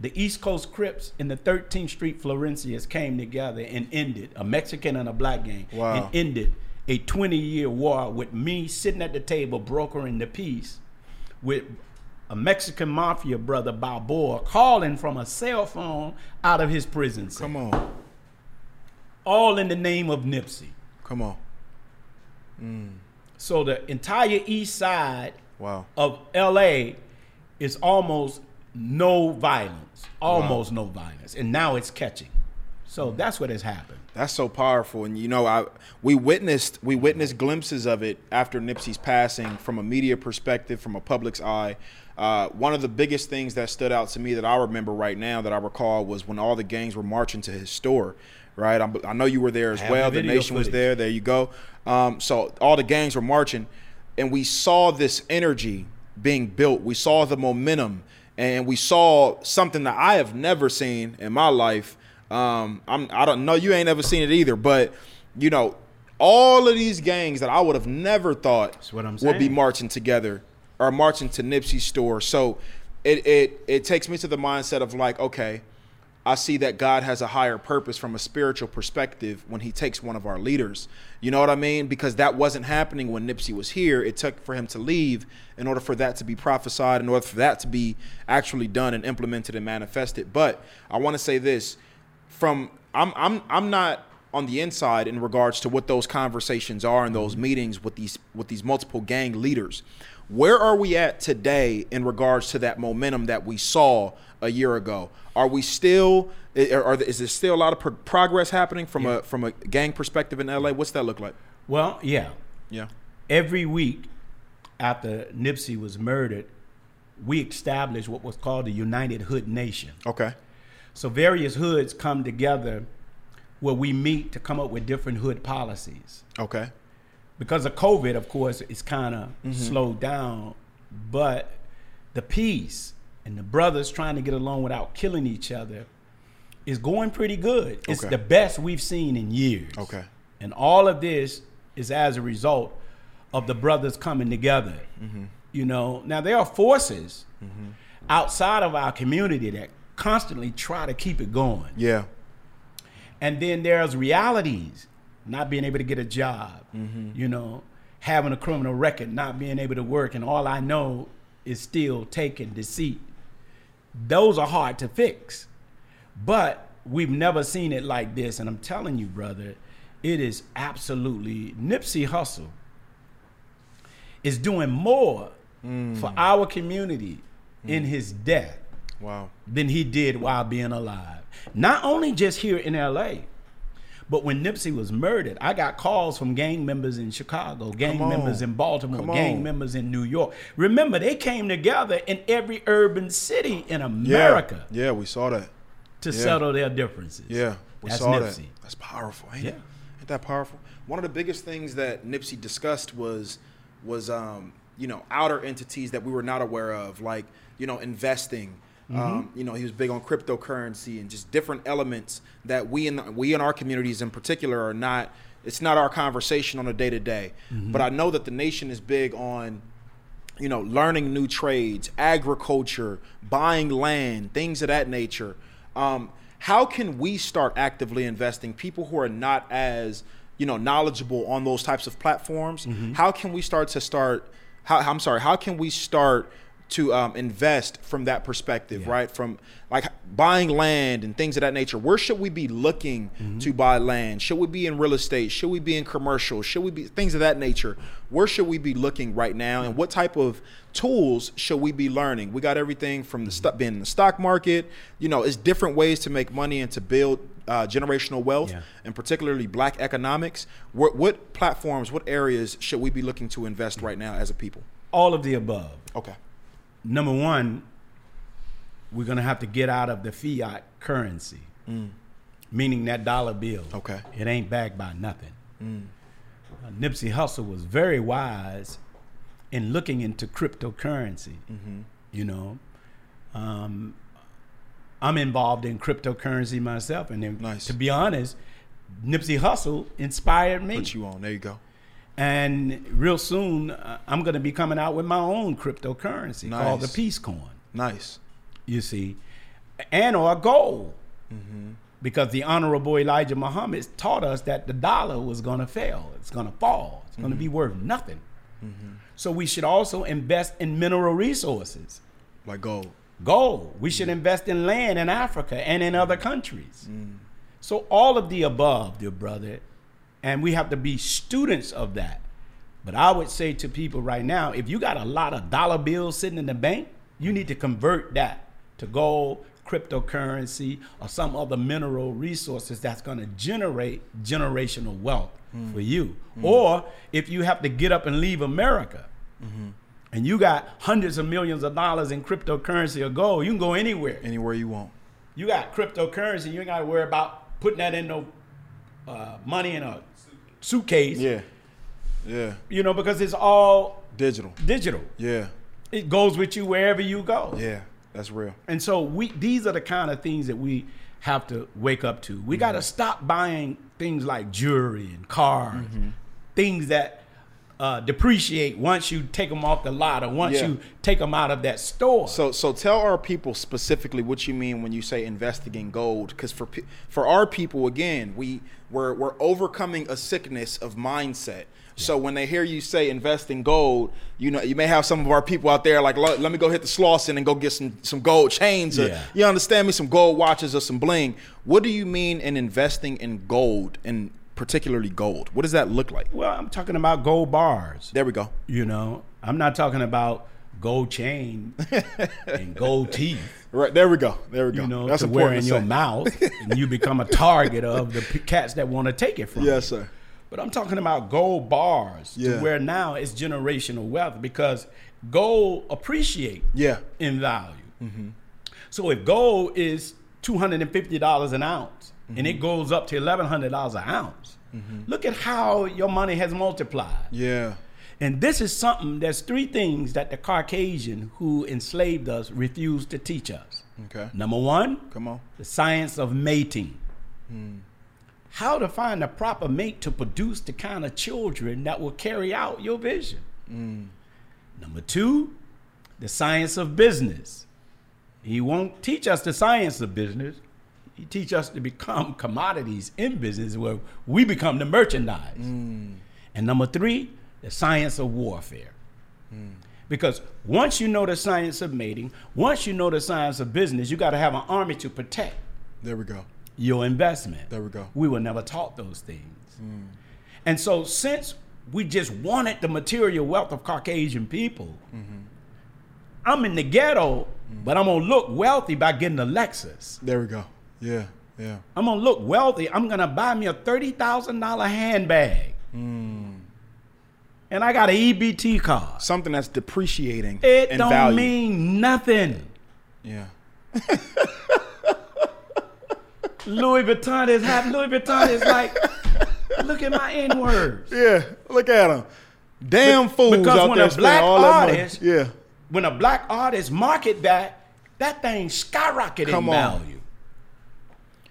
the East Coast Crips and the 13th Street Florencias came together and ended a Mexican and a black gang Wow. and ended a 20 year war with me sitting at the table brokering the peace with a Mexican mafia brother Balboa calling from a cell phone out of his prison cell. Come on. All in the name of Nipsey. Come on. Mm. So the entire east side Wow. of LA is almost no violence, almost no violence, and now it's catching. So that's what has happened. That's so powerful, and you know, I we witnessed we witnessed glimpses of it after Nipsey's passing from a media perspective, from a public's eye. Uh, one of the biggest things that stood out to me that I remember right now that I recall was when all the gangs were marching to his store. Right, I'm, I know you were there as well. the nation was there. There you go. Um, so all the gangs were marching, and we saw this energy being built. We saw the momentum, and we saw something that I have never seen in my life. Um, I'm I don't know you ain't ever seen it either, but you know, all of these gangs that I would have never thought That's what I'm would be marching together are marching to Nipsey's store. So it it it takes me to the mindset of like, okay, I see that God has a higher purpose from a spiritual perspective when he takes one of our leaders. You know what I mean? Because that wasn't happening when Nipsey was here. It took for him to leave in order for that to be prophesied, in order for that to be actually done and implemented and manifested. But I want to say this from I'm I'm I'm not on the inside in regards to what those conversations are and those meetings with these with these multiple gang leaders. Where are we at today in regards to that momentum that we saw a year ago? Are we still are, are is there still a lot of pro- progress happening from a from a gang perspective in LA? What's that look like? Well, yeah. Yeah. Every week after Nipsey was murdered, we established what was called the United Hood Nation. Okay. So various hoods come together where we meet to come up with different hood policies. Okay. because of COVID, of course, it's kind of mm-hmm. slowed down. But the peace and the brothers trying to get along without killing each other is going pretty good. It's Okay. the best we've seen in years. Okay. And all of this is as a result of the brothers coming together. Mm-hmm. You know, now there are forces mm-hmm. outside of our community that constantly try to keep it going. Yeah. And then there's realities, not being able to get a job, mm-hmm. you know, having a criminal record, not being able to work, and all I know is still taking deceit. Those are hard to fix. But we've never seen it like this. And I'm telling you, brother, it is absolutely Nipsey Hussle is doing more mm. for our community in mm. his death Wow. than he did while being alive. Not only just here in LA, but when Nipsey was murdered, I got calls from gang members in Chicago, gang members in Baltimore, Come gang on. members in New York. Remember, they came together in every urban city in Yeah. America Yeah, we saw that. to Yeah. settle their differences. Yeah, we That's saw Nipsey. that. That's powerful, ain't Yeah. it? Ain't that powerful? One of the biggest things that Nipsey discussed was was um, you know outer entities that we were not aware of, like you know investing. Mm-hmm. Um, you know, he was big on cryptocurrency and just different elements that we in the, we in our communities in particular are not. It's not our conversation on a day to day. But I know that the nation is big on you know, learning new trades, agriculture, buying land, things of that nature. Um, how can we start actively investing? People who are not as you know knowledgeable on those types of platforms. How can we start to start? How, I'm sorry. How can we start to um, invest from that perspective, Yeah. right? From like buying land and things of that nature. Where should we be looking to buy land? Should we be in real estate? Should we be in commercial? Should we be things of that nature? Where should we be looking right now? And what type of tools should we be learning? We got everything from the stuff being in the stock market. You know, it's different ways to make money and to build uh, generational wealth, Yeah. and particularly Black economics. What, what platforms, what areas should we be looking to invest right now as a people? All of the above. Okay. Number one, we're gonna have to get out of the fiat currency, meaning that dollar bill. Mm. Okay. Mm. it ain't backed by nothing. Uh, Nipsey Hussle was very wise in looking into cryptocurrency. Mm-hmm. You know, um, I'm involved in cryptocurrency myself, and then, Nice. to be honest, Nipsey Hussle inspired me. Put you on. There you go. And real soon, uh, I'm going to be coming out with my own cryptocurrency called the Peace Coin. Nice. You see, and or gold, Mm-hmm. because the Honorable Elijah Muhammad taught us that the dollar was going to fail. It's going to fall. It's going to Mm-hmm. be worth nothing. So we should also invest in mineral resources. Like gold. Gold. We should invest in land in Africa and in other countries. Mm. So all of the above, dear brother, and we have to be students of that. But I would say to people right now, if you got a lot of dollar bills sitting in the bank, you need to convert that to gold, cryptocurrency, or some other mineral resources that's going to generate generational wealth hmm. for you. Hmm. Or if you have to get up and leave America, mm-hmm. and you got hundreds of millions of dollars in cryptocurrency or gold, you can go anywhere. Anywhere you want. You got cryptocurrency, you ain't got to worry about putting that in no uh, money in a suitcase. Yeah. Yeah. You know, because it's all Digital. digital. Yeah. It goes with you wherever you go. Yeah. That's real. And so we these are the kind of things that we have to wake up to. We got to mm-hmm. stop buying things like jewelry and cars, mm-hmm. things that uh, depreciate once you take them off the lot or once Yeah. you take them out of that store. So, so tell our people specifically what you mean when you say investing in gold, because for for our people, again, we we're we're overcoming a sickness of mindset. So when they hear you say invest in gold, you know you may have some of our people out there like let, me go hit the Slauson and go get some some gold chains. Or, You understand me? Some gold watches or some bling. What do you mean in investing in gold and particularly gold? What does that look like? well, I'm talking about gold bars. There we go. You know, I'm not talking about gold chain and gold teeth. Right there we go. There we go. You know, That's to wear in your mouth, and you become a target of the p- cats that want to take it from you. Yes, sir. But I'm talking about gold bars Yeah. to where now it's generational wealth because gold appreciate Yeah. in value. Mm-hmm. So if gold is two hundred and fifty dollars an ounce and it mm-hmm. goes up to eleven hundred dollars an ounce, mm-hmm. look at how your money has multiplied. Yeah. And this is something. There's three things that the Caucasian who enslaved us refused to teach us. Okay. Number one, Come on. the science of mating. Mm. How to find the proper mate to produce the kind of children that will carry out your vision. Mm. Number two, the science of business. He won't teach us the science of business. He teach us to become commodities in business where we become the merchandise. Mm. And number three, the science of warfare. Mm. Because once you know the science of mating, once you know the science of business, you got to have an army to protect There we go. your investment. There we go. We were never taught those things. Mm. And so, since we just wanted the material wealth of Caucasian people. Mm-hmm. I'm in the ghetto, but I'm gonna look wealthy by getting a Lexus. There we go. Yeah, yeah. I'm gonna look wealthy. I'm gonna buy me a thirty thousand dollar handbag, and I got an EBT card. Something that's depreciating It in don't value. mean nothing. yeah. Louis Vuitton is hot. Louis Vuitton is like, look at my N words. Yeah. Look at them. Damn fools because out when there a black all that money. artist- Yeah. When a black artist market that, that thing skyrocketed Come in on. value.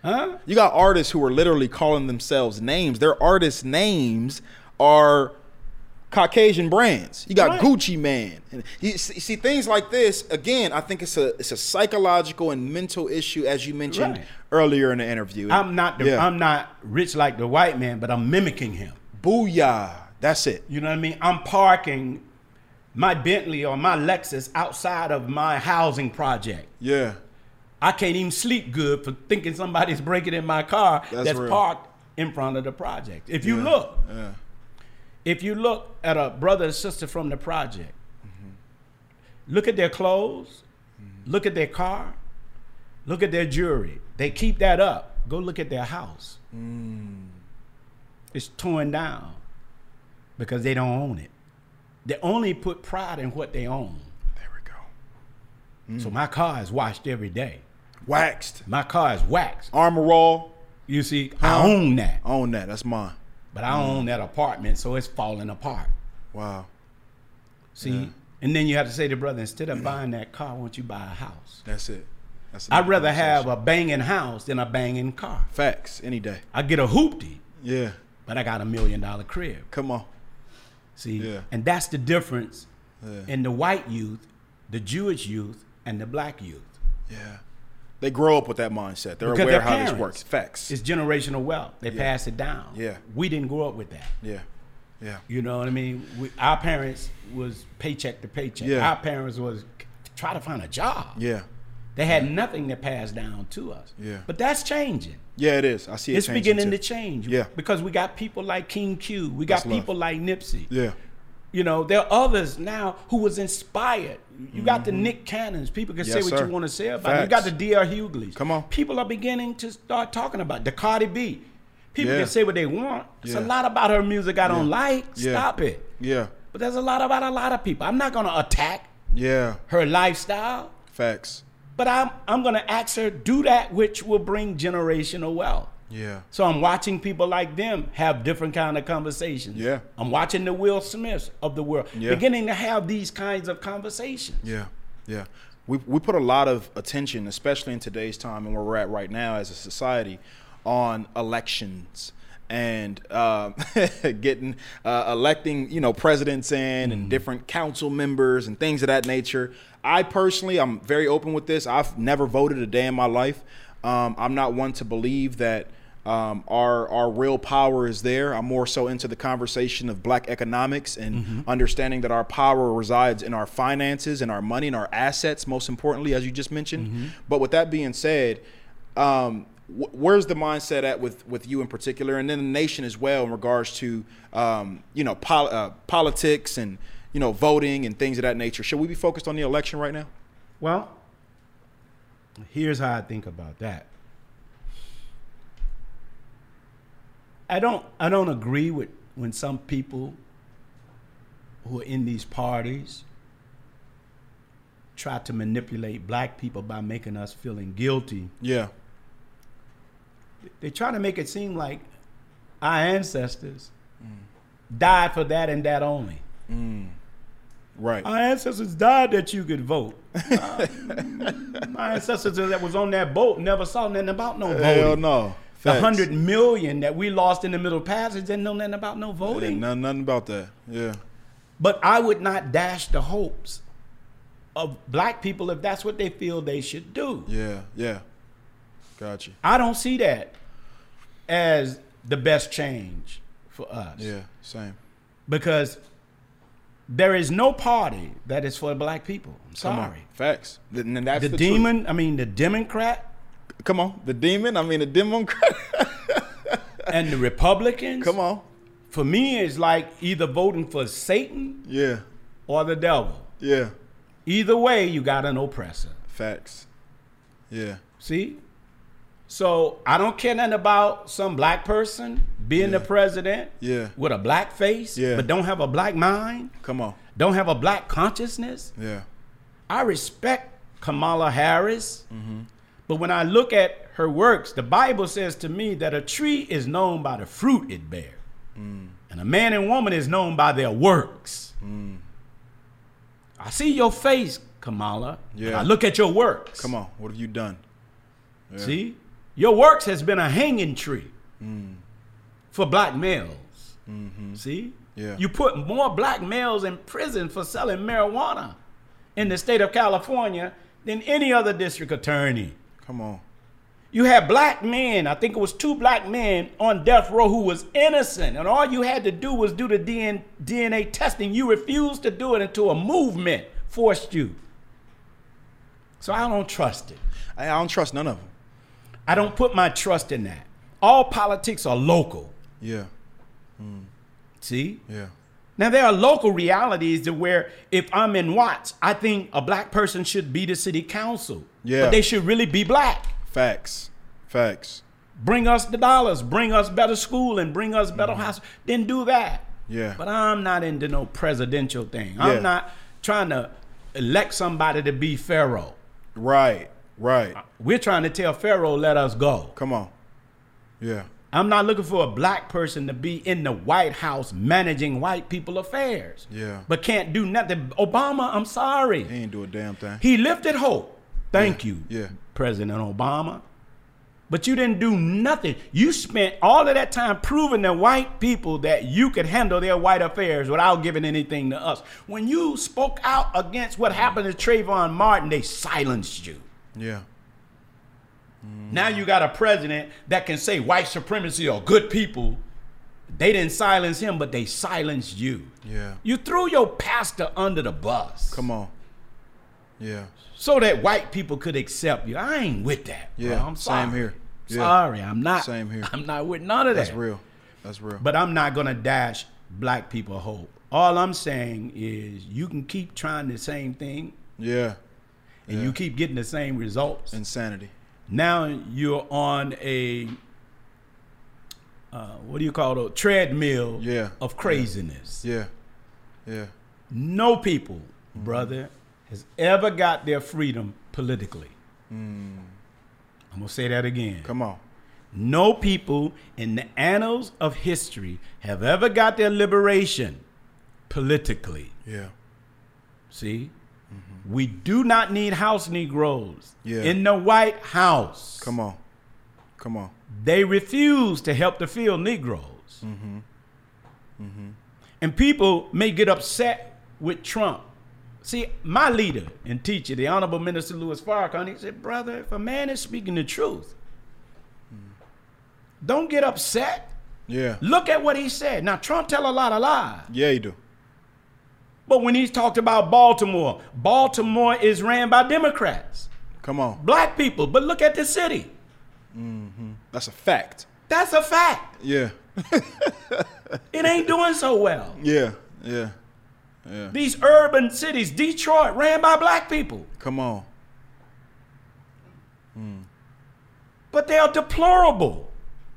Huh? You got artists who are literally calling themselves names. Their artist names are Caucasian brands. You got Right. Gucci Mane. And you see, things like this again. I think it's a it's a psychological and mental issue, as you mentioned Right. earlier in the interview. I'm not the, Yeah. I'm not rich like the white man, but I'm mimicking him. Booyah. That's it. You know what I mean? I'm parking my Bentley or my Lexus outside of my housing project. Yeah. I can't even sleep good for thinking somebody's breaking in my car That's that's, parked in front of the project. If you Yeah. look, Yeah. if you look at a brother and sister from the project, mm-hmm. look at their clothes, mm-hmm. look at their car, look at their jewelry. They keep that up. Go look at their house. Mm. It's torn down because they don't own it. They only put pride in what they own. There we go. So mm. my car is washed every day. Waxed. My car is waxed. Armor all. You see, I own that, Own that. That's mine. but I own that apartment, so it's falling apart. Wow. See, and then you have to say to brother, instead of buying that car, why don't you buy a house? That's it. That's I'd rather have a banging house than a banging car. facts any day. I get a hoopty, Yeah. but I got a million dollar crib. Come on. See, Yeah. and that's the difference Yeah. in the white youth, the Jewish youth, and the black youth. Yeah. They grow up with that mindset. They're Because aware how this works. Facts. It's generational wealth. They pass it down. Yeah. we didn't grow up with that. yeah. Yeah. You know what I mean? We, our parents was paycheck to paycheck. Yeah. Our parents was try to find a job. Yeah. They had nothing to pass down to us. Yeah. But that's changing. Yeah, it is. I see it It's beginning too. to change. Yeah. Because we got people like King Q. We got That's love. people like Nipsey. Yeah. You know, there are others now who was inspired. You got the Nick Cannons. People can say Mm-hmm. What sir. you want to say about it. You got the D.L. Hughleys. Come on. People are beginning to start talking about it. the Cardi B. People Yeah. can say what they want. It's a lot about her music I don't Yeah. like. Yeah. Stop it. Yeah. But there's a lot about a lot of people. I'm not gonna attack Yeah. her lifestyle, Facts. but I'm I'm gonna ask her do that which will bring generational wealth. Yeah. So I'm watching people like them have different kind of conversations. Yeah. I'm watching the Will Smiths of the world Yeah. beginning to have these kinds of conversations. Yeah, yeah. We we put a lot of attention, especially in today's time and where we're at right now as a society, on elections and uh, getting uh, electing you know presidents in and different council members and things of that nature. I personally, I'm very open with this. I've never voted a day in my life. Um, I'm not one to believe that um, our our real power is there. I'm more so into the conversation of black economics and understanding that our power resides in our finances and our money and our assets, most importantly, as you just mentioned. But with that being said, um, wh- where's the mindset at with with you in particular, and then the nation as well in regards to um, you know pol- uh, politics and you know voting and things of that nature? Should we be focused on the election right now? Well, here's how I think about that. I don't I don't agree with when some people who are in these parties try to manipulate black people by making us feeling guilty. Yeah, They try to make it seem like our ancestors died for that and that only. right. Our ancestors died that you could vote. Uh, my ancestors that was on that boat never saw nothing about no voting. Hell no. The hundred million that we lost in the Middle Passage didn't know nothing about no Yeah, voting. nothing, nothing about that. Yeah. But I would not dash the hopes of black people if that's what they feel they should do. Yeah, yeah. Gotcha. I don't see that as the best change for us. Yeah, same. Because there is no party that is for black people. I'm sorry. Facts. And that's The, the, truth. demon, I mean the Democrat Come on. The demon. I mean, the Democrat. and the Republicans Come on. for me, it's like either voting for Satan Yeah. or the devil. Yeah. Either way, you got an oppressor. Facts. Yeah. See? So I don't care nothing about some black person being the president Yeah. with a black face, Yeah. but don't have a black mind, Come on. don't have a black consciousness. Yeah. I respect Kamala Harris, Mm-hmm. But when I look at her works, the Bible says to me that a tree is known by the fruit it bears, Mm. and a man and woman is known by their works. Mm. I see your face, Kamala. Yeah. I look at your works. Come on. What have you done? Yeah. See, your works has been a hanging tree for black males. See, Mm-hmm. Yeah. you put more black males in prison for selling marijuana in the state of California than any other district attorney. Come on. You had black men, I think it was two black men on death row who was innocent, and all you had to do was do the DNA testing. You refused to do it until a movement forced you. So I don't trust it. I, I don't trust none of them. I don't put my trust in that. All politics are local. Yeah. Mm. See? Yeah. Now there are local realities to where if I'm in Watts, I think a black person should be the city council. Yeah. But they should really be black. Facts. Facts. Bring us the dollars, bring us better school and bring us better mm-hmm. house. Then do that. Yeah. But I'm not into no presidential thing. Yeah. I'm not trying to elect somebody to be Pharaoh. Right. Right. We're trying to tell Pharaoh let us go. Come on. Yeah. I'm not looking for a black person to be in the White House managing white people affairs. Yeah. But can't do nothing. Obama, I'm sorry. He ain't do a damn thing. He lifted hope. Thank Yeah, you, yeah. President Obama. But you didn't do nothing. You spent all of that time proving to white people that you could handle their white affairs without giving anything to us. When you spoke out against what happened to Trayvon Martin, they silenced you. Yeah. Mm. Now you got a president that can say white supremacy or good people. They didn't silence him, but they silenced you. Yeah. You threw your pastor under the bus. Come on. Yeah. so that white people could accept you. I ain't with that. bro. Yeah, I'm same here. Yeah. Sorry, I'm not. Same here. I'm not with none of that. That's real. That's real. But I'm not gonna dash black people hope. All I'm saying is you can keep trying the same thing yeah. and Yeah. you keep getting the same results. Insanity. Now you're on a uh, what do you call it? A Treadmill Yeah. of craziness. Yeah. Yeah. No people, brother, has ever got their freedom politically. I'm gonna say that again. Come on. No people in the annals of history have ever got their liberation politically. Yeah. See? We do not need house Negroes Yeah. in the White House. Come on. Come on. They refuse to help the field Negroes. Mm-hmm. And people may get upset with Trump. See, my leader and teacher, the Honorable Minister Louis Farrakhan, he said, brother, if a man is speaking the truth, don't get upset. Yeah. Look at what he said. Now, Trump tell a lot of lies. Yeah, he do. But when he's talked about Baltimore, Baltimore is ran by Democrats, Come on. black people. But look at the city. Mm-hmm. That's a fact. That's a fact. Yeah. It ain't doing so well. Yeah. Yeah. Yeah. These urban cities, Detroit, ran by black people. Come on. Mm. But they are deplorable.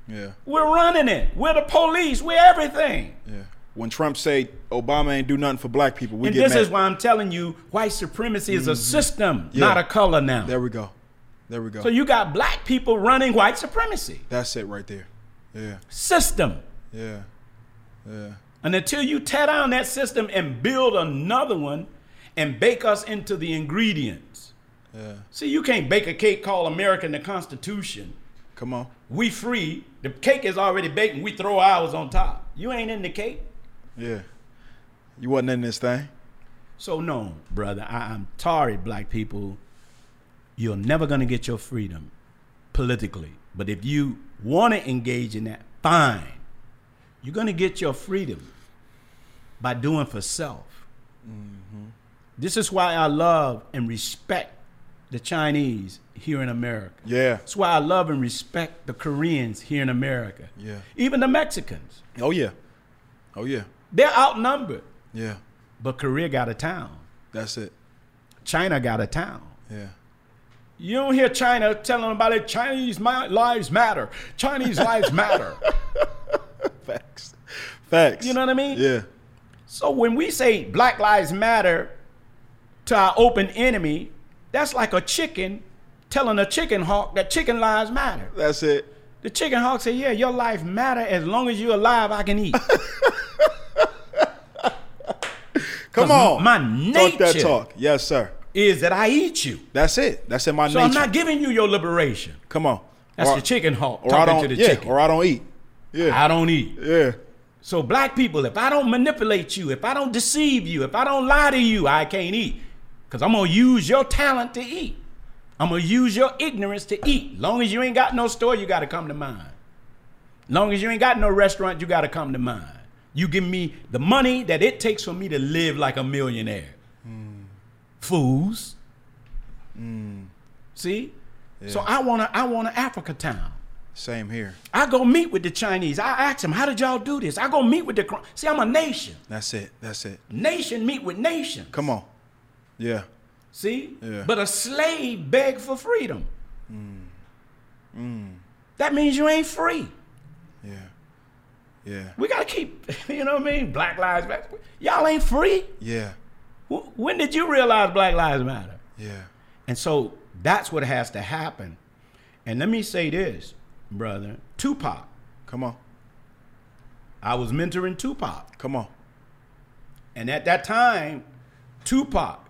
Yeah. We're running it. We're the police. We're everything. Yeah. When Trump say Obama ain't do nothing for black people, we and get this mad. is why I'm telling you white supremacy is a mm-hmm. system, Yeah. not a color now. there we go. There we go. So you got black people running white supremacy. That's it right there. Yeah. System. Yeah. Yeah. And until you tear down that system and build another one and bake us into the ingredients. Yeah. See, you can't bake a cake called American the Constitution. Come on. We free. The cake is already baked and we throw ours on top. You ain't in the cake. Yeah. You wasn't in this thing. So no, brother, I, I'm sorry, black people. You're never gonna get your freedom politically. But if you want to engage in that, fine. You're gonna get your freedom by doing for self. Mm-hmm. This is why I love and respect the Chinese here in America. Yeah. That's why I love and respect the Koreans here in America. Yeah. Even the Mexicans. Oh yeah. Oh yeah. They're outnumbered. Yeah. But Korea got a town. That's it. China got a town. Yeah. You don't hear China telling about it. Chinese lives matter. Chinese lives matter. Facts. Facts. You know what I mean? Yeah. So when we say Black Lives Matter to our open enemy, that's like a chicken telling a chicken hawk that chicken lives matter. That's it. The chicken hawk say, "Yeah, your life matter as long as you're alive. I can eat." Come on. my Talk that talk. Yes, sir. Is that I eat you? That's it. That's in my So nature. So I'm not giving you your liberation. Come on. That's or, the chicken hawk Or I talking don't. to the yeah. chicken. Or I don't eat. Yeah. I don't eat. yeah. So black people, if I don't manipulate you, if I don't deceive you, if I don't lie to you, I can't eat. Cause I'm gonna use your talent to eat. I'm gonna use your ignorance to eat. Long as you ain't got no store, you gotta come to mine. Long as you ain't got no restaurant, you gotta come to mine. You give me the money that it takes for me to live like a millionaire. Fools. See? So I want to I want an Africa town. Same here. I go meet with the Chinese. I ask them, how did y'all do this? I go meet with the see. I'm a nation. That's it. That's it. Nation meet with nation. Come on. Yeah. See, Yeah. but a slave beg for freedom. Mm. That means you ain't free. Yeah. We gotta keep, you know what I mean? Black lives matter. Y'all ain't free. Yeah. Wh- When did you realize Black Lives Matter? Yeah. And so that's what has to happen. And let me say this, brother. Tupac. Come on. I was mentoring Tupac. Come on. And at that time, Tupac,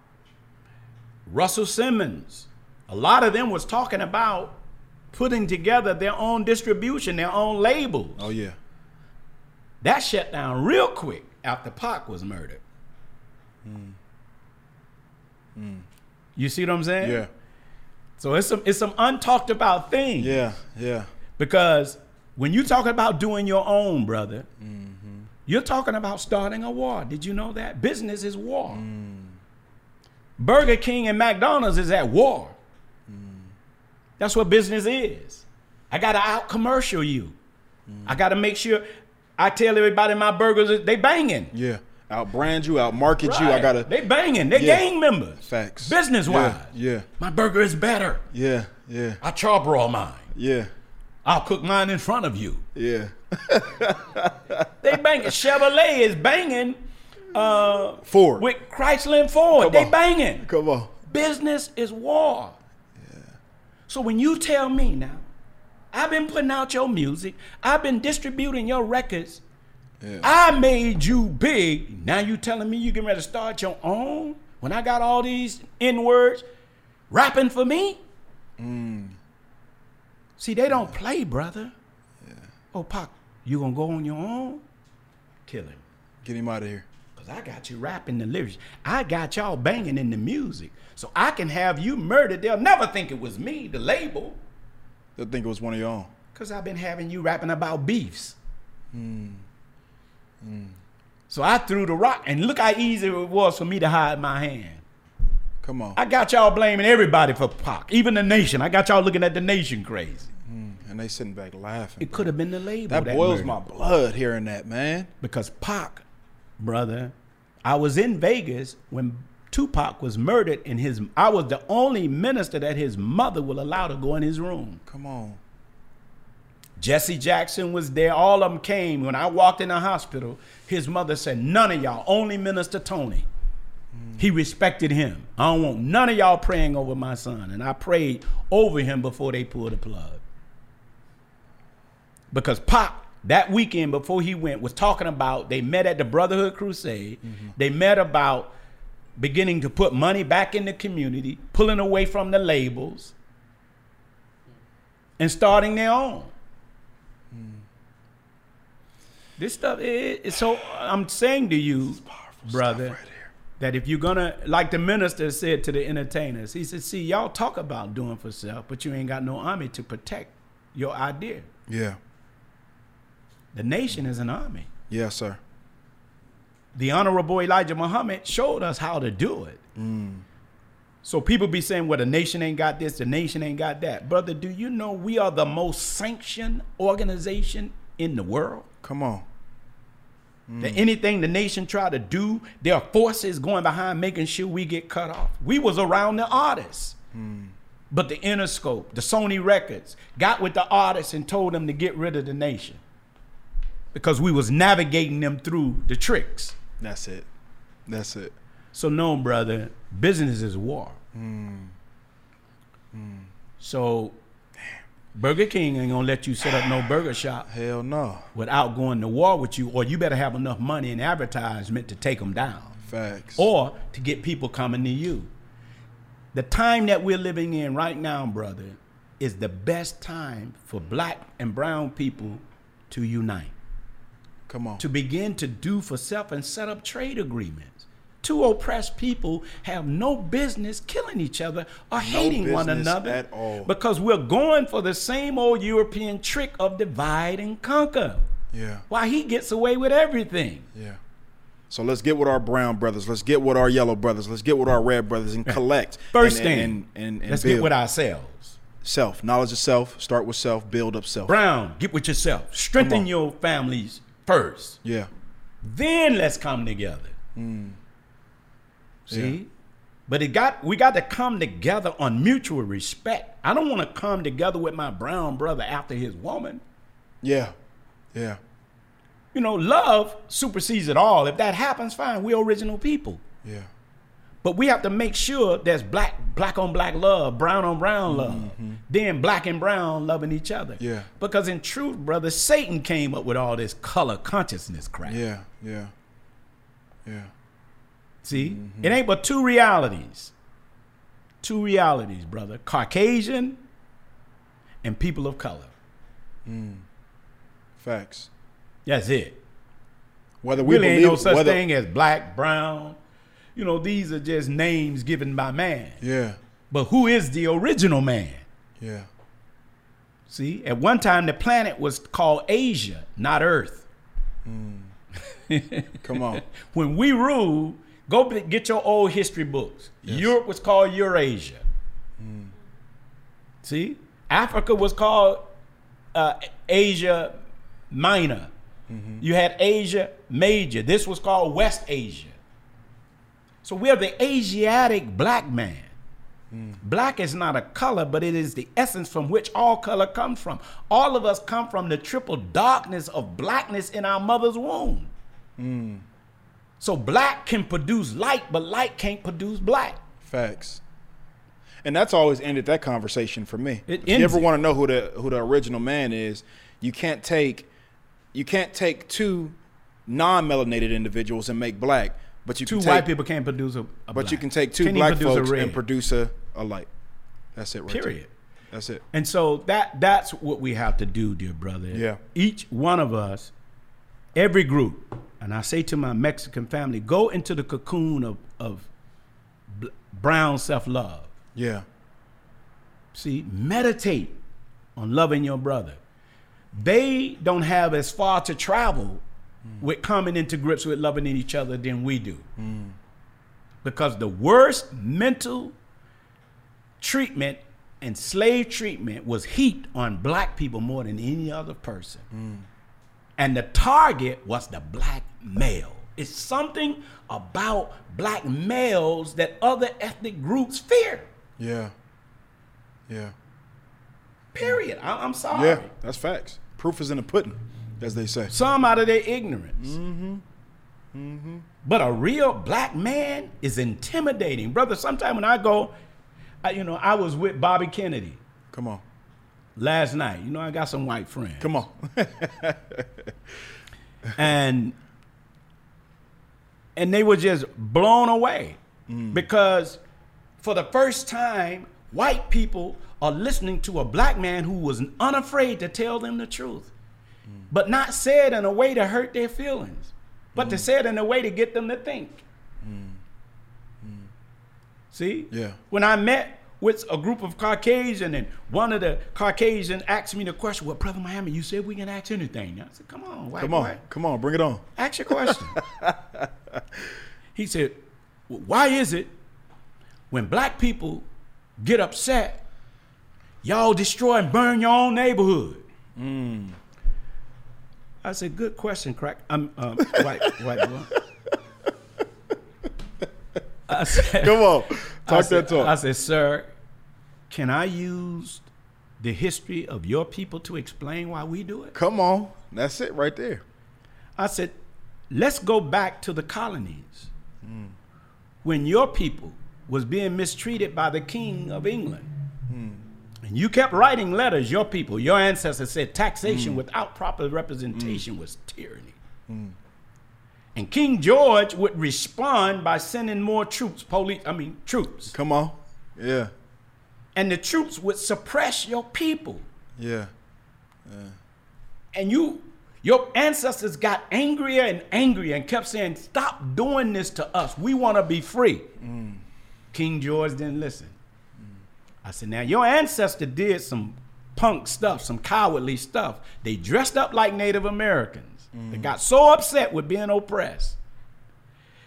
Russell Simmons, a lot of them was talking about putting together their own distribution, their own labels. Oh yeah. That shut down real quick after Pac was murdered. You see what I'm saying? Yeah. So it's some it's some untalked about things. Yeah. Yeah. Because when you talk about doing your own, brother, Mm-hmm. you're talking about starting a war. Did you know that? Business is war. Mm. Burger King and McDonald's is at war. Mm. That's what business is. I gotta out commercial you. Mm. I gotta make sure I tell everybody my burgers they banging. Yeah. Out brand you, out market you. I gotta They banging. They Yeah. gang members. facts. Business wise. Yeah. My burger is better. Yeah. Yeah. I charbroil mine. Yeah. I'll cook mine in front of you. Yeah. They banging. Chevrolet is banging uh, Ford. with Chrysler and Ford. Come they on. banging. Come on. Business is war. Yeah. So when you tell me now, I've been putting out your music, I've been distributing your records, Yeah. I made you big. Now you telling me you getting ready to start your own? When I got all these N words rapping for me? Mm. See, they don't play, brother. Oh, Pac, you gonna go on your own? Kill him. Get him out of here. Cause I got you rapping the lyrics. I got y'all banging in the music. So I can have you murdered. They'll never think it was me, the label. They'll think it was one of your own. Cause I've been having you rapping about beefs. Mm. Mm. So I threw the rock, and look how easy it was for me to hide my hand. Come on. I got y'all blaming everybody for Pac, even the nation. I got y'all looking at the nation crazy. Mm. and they sitting back laughing. It could have been the label that that boils murdered my blood hearing that, man. because Pac, brother, I was in Vegas when Tupac was murdered, and his I was the only minister that his mother will allow to go in his room. Come on. Jesse Jackson was there. All of them came. When I walked in the hospital, his mother said, None of y'all, only Minister Tony. Mm. He respected him. I don't want none of y'all praying over my son. And I prayed over him before they pulled the plug. Because Pac, that weekend before he went, was talking about they met at the Brotherhood Crusade. Mm-hmm. They met about beginning to put money back in the community, pulling away from the labels, and starting their own. This stuff is so. I'm saying to you, brother, right that if you're gonna, like the minister said to the entertainers, he said, "See, y'all talk about doing for self, but you ain't got no army to protect your idea. Yeah. The nation is an army. Yes, sir. The honorable Elijah Muhammad showed us how to do it. So people be saying, "Well, the nation ain't got this, the nation ain't got that." Brother, do you know we are the most sanctioned organization in the world? Come on. That anything the nation try to do, there are forces going behind making sure we get cut off. We was around the artists. But the Interscope, the Sony Records, got with the artists and told them to get rid of the nation. Because we was navigating them through the tricks. That's it. That's it. So no, brother, business is war. Hmm. Hmm. So Burger King ain't gonna let you set up no burger shop Hell no. without going to war with you, or you better have enough money in advertisement to take them down, Facts. or to get people coming to you. The time that we're living in right now, brother, is the best time for black and brown people to unite, Come on. to begin to do for self and set up trade agreements. Two oppressed people have no business killing each other or hating one another at all. because we're going for the same old European trick of divide and conquer. Yeah. Why he gets away with everything. Yeah. So let's get with our brown brothers. Let's get with our yellow brothers. Let's get with our red brothers and collect. First and, thing, and, and, and let's build. get with ourselves. self. Knowledge of self. Start with self. Build up self. Brown, get with yourself. Strengthen your families first. Yeah. Then let's come together. Mm. See? But it got we got to come together on mutual respect. I don't want to come together with my brown brother after his woman. Yeah. Yeah. You know, love supersedes it all. If that happens, fine. We're original people. Yeah. But we have to make sure there's black black on black love, brown on brown love. Then black and brown loving each other. Mm-hmm. Yeah. Because in truth, brother, Satan came up with all this color consciousness crap. Yeah. Yeah. Yeah. See? Mm-hmm. It ain't but two realities. Two realities, brother. Caucasian and people of color. Facts. That's it. Whether we Really ain't believe no such whether, thing as black, brown. You know, these are just names given by man. Yeah. But who is the original man? Yeah. See, at one time the planet was called Asia, not Earth. Mm. Come on. When we ruled, go get your old history books. Europe was called Eurasia. Mm. See, Africa was called uh, Asia Minor. Mm-hmm. You had Asia Major. This was called West Asia. So we're the Asiatic black man. Black is not a color, but it is the essence from which all color comes from. All of us come from the triple darkness of blackness in our mother's womb. So black can produce light, but light can't produce black. Facts. And that's always ended that conversation for me. It if you ever it. want to know who the who the original man is, you can't take you can't take two non-melanated individuals and make black, but you Two can take, white people can't produce a, a but you can take two Can't black folks and produce a, a light. That's it right there. Period. That's it. And so that that's what we have to do, dear brother. Yeah. Each one of us, every group, and I say to my Mexican family, go into the cocoon of of brown self love. Yeah. See, meditate on loving your brother. They don't have as far to travel Mm. with coming into grips with loving each other than we do. Mm. Because the worst mental treatment and slave treatment was heaped on black people more than any other person. Mm. And the target was the black male. It's something about black males that other ethnic groups fear. Yeah. Yeah. Period. I- I'm sorry. Yeah. That's facts. Proof is in the pudding, as they say. Some out of their ignorance. Mm-hmm. Mm-hmm. But a real black man is intimidating, brother. Sometime when I go, I, you know, I was with Bobby Kennedy Come on. last night. You know, I got some white friends, Come on. and and they were just blown away because for the first time, white people are listening to a black man who was unafraid to tell them the truth, Mm. but not said in a way to hurt their feelings, but to mm. say it in a way to get them to think. Mm. See? Yeah. When I met with a group of Caucasian and one of the Caucasian asked me the question, well, Brother Miami, you said we can ask anything. I said, come on, white Come on. boy. Come on. Bring it on. Ask your question. he said, "Well, Why is it when black people get upset, y'all destroy and burn your own neighborhood? I said, good question, crack. I'm um, white, white boy. I said, Come on, I talk said, that talk. I said, sir, can I use the history of your people to explain why we do it? Come on, that's it right there. I said, let's go back to the colonies when your people was being mistreated by the king of England. And you kept writing letters, your people, your ancestors said taxation mm. without proper representation mm. was tyranny. Mm. And King George would respond by sending more troops, police, I mean, troops. Come on, yeah, And the troops would suppress your people. yeah, And you, your ancestors got angrier and angrier and kept saying, Stop doing this to us. We want to be free. King George didn't listen. I said, Now, your ancestor did some punk stuff, some cowardly stuff. They dressed up like Native Americans. They got so upset with being oppressed.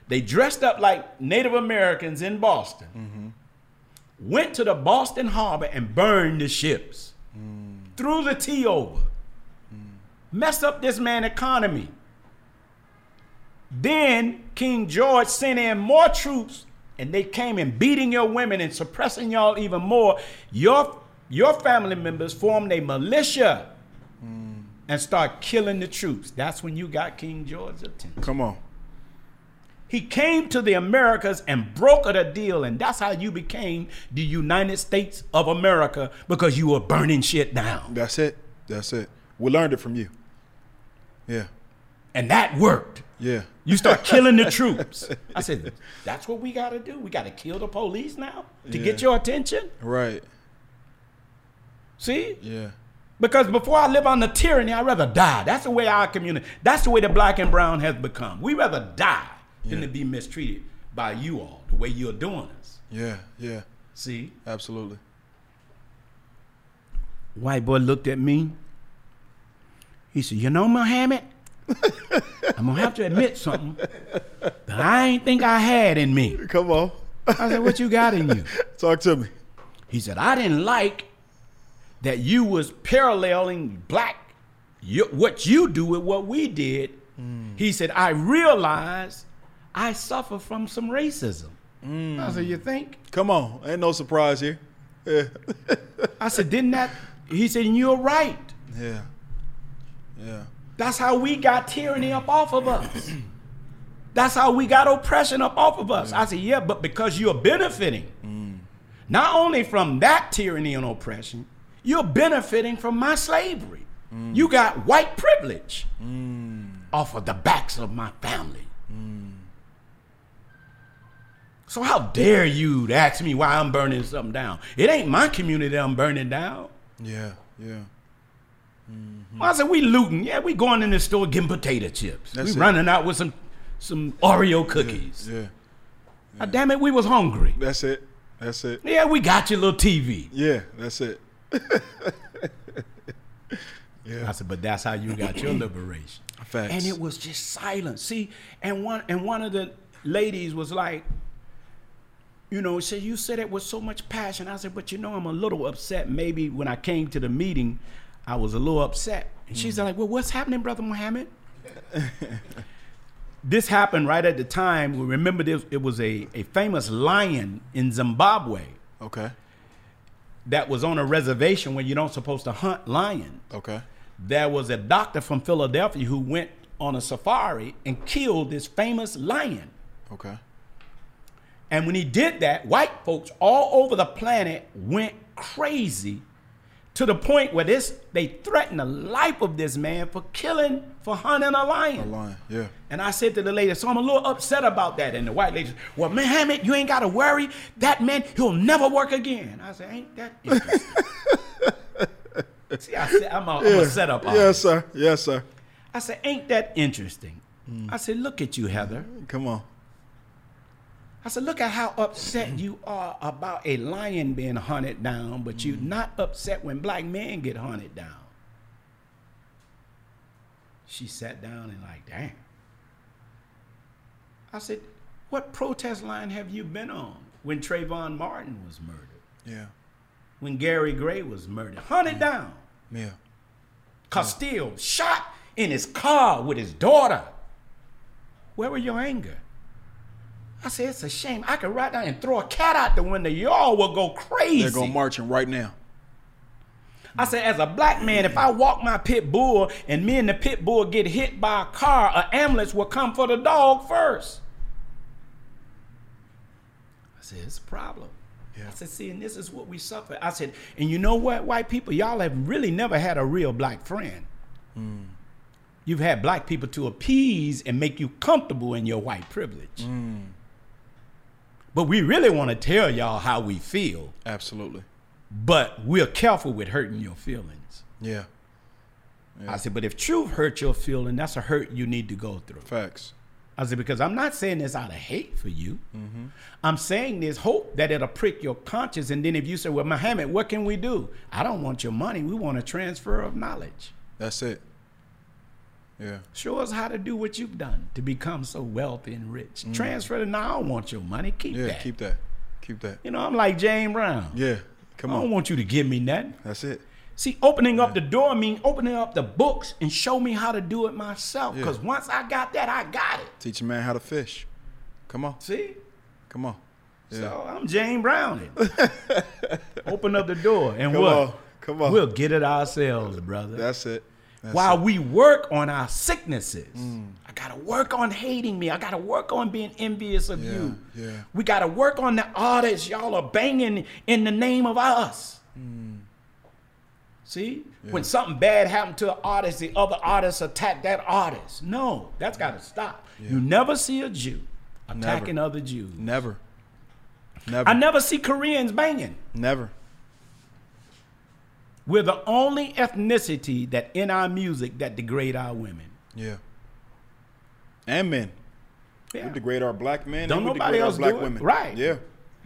They dressed up like Native Americans in Boston, went to the Boston Harbor and burned the ships, threw the tea over messed up this man economy. Then King George sent in more troops and they came and beating your women and suppressing y'all even more. Your your family members formed a militia mm. and start killing the troops. That's when you got King George's attention. come on, He came to the Americas and brokered a deal, and that's how you became the United States of America because you were burning shit down. that's it, that's it. We learned it from you. Yeah, And that worked. yeah, You start killing the troops. I said, that's what we got to do. We got to kill the police now to get your attention. right, See? yeah, Because before I live on the tyranny, I'd rather die. That's the way our community, that's the way the black and brown has become. We rather die than to be mistreated by you all the way you're doing us. yeah, yeah, See? absolutely. White boy looked at me. He said, You know, Muhammad, I'm to have to admit something that I ain't think I had in me. Come on, I said, What you got in you? talk to me. He said, I didn't like that you was paralleling black, you, what you do with what we did. He said, I realized I suffer from some racism. I said, you think? Come on, ain't no surprise here. Yeah, I said, didn't that? He said, you're right. yeah, yeah, That's how we got tyranny up off of us. That's how we got oppression up off of us. I said, yeah, but because you're benefiting, not only from that tyranny and oppression, you're benefiting from my slavery. You got white privilege off of the backs of my family. So how dare you to ask me why I'm burning something down? It ain't my community I'm burning down. yeah, yeah. Mm. I said, we looting. Yeah, we going in the store getting potato chips. That's we it. running out with some some Oreo cookies. Yeah, Ah, damn it, we was hungry. that's it. That's it. Yeah, we got your little TV. Yeah, that's it. yeah. I said, but that's how you got your liberation. Facts. And it was just silent. See, and one and one of the ladies was like, you know, said you said it with so much passion. I said, but you know, I'm a little upset. Maybe when I came to the meeting, I was a little upset. And she's mm. like, well, what's happening, brother Muhammad? this happened right at the time. We remember this. It was a, a famous lion in Zimbabwe Okay, that was on a reservation where you don't supposed to hunt lions okay, there was a doctor from Philadelphia who went on a safari and killed this famous lion. okay. And when he did that, white folks all over the planet went crazy to the point where this they threatened the life of this man for killing, for hunting a lion. A lion. Yeah, And I said to the lady, so I'm a little upset about that. And the white lady said, Well, Muhammad, you ain't got to worry. That man, he'll never work again. I said, Ain't that interesting? See, I said, I'm a, I'm a setup. Yes, sir. Yes, sir. I said, Ain't that interesting? Hmm. I said, Look at you, Heather. Come on. I said, Look at how upset you are about a lion being hunted down, but you're mm. not upset when black men get hunted down. She sat down and, like, damn. I said, What protest line have you been on when Trayvon Martin was murdered? Yeah, When Gary Gray was murdered? Hunted mm. down. yeah, Castile shot in his car with his daughter. Where were your anger? I said, it's a shame. I could ride down and throw a cat out the window. Y'all will go crazy. They're going marching right now. I said, as a black man, if I walk my pit bull and me and the pit bull get hit by a car, an ambulance will come for the dog first. I said, it's a problem. Yeah. I said, see, and this is what we suffer. I said, and you know what, white people, y'all have really never had a real black friend. Mm. You've had black people to appease and make you comfortable in your white privilege. Mm. But we really want to tell y'all how we feel, Absolutely. but we're careful with hurting your feelings. Yeah. I said, but if truth hurt your feeling, that's a hurt you need to go through. Facts. I said, because I'm not saying this out of hate for you. Mm-hmm. I'm saying this hope that it'll prick your conscience. And then if you say, well, Muhammad, what can we do? I don't want your money. We want a transfer of knowledge. That's it. Yeah. Show us how to do what you've done to become so wealthy and rich. Mm. Transfer it. now. I don't want your money. Keep Yeah. that. Yeah, keep that. Keep that. you know, I'm like James Brown. Yeah. Come on. I don't want you to give me nothing. That's it. See, opening up the door mean opening up the books and show me how to do it myself. Yeah. Because once I got that, I got it. Teach a man how to fish. Come on. See? Come on. Yeah. So I'm Jane Browning. Open up the door and Come what? on. Come on. We'll get it ourselves, brother. That's it. That's While it. we work on our sicknesses, Mm. I gotta work on hating me. I gotta work on being envious of Yeah, you. yeah. We gotta work on the artists y'all are banging in the name of us. Mm. See, when something bad happened to an artist, the other artists attack that artist. No, that's gotta stop. You never see a Jew attacking other Jews. Never. Never. I never see Koreans banging. Never. We're the only ethnicity that in our music that degrade our women. Yeah. And men. Yeah. We degrade our black men. Don't and nobody degrade our else black do it. women. Right. Yeah.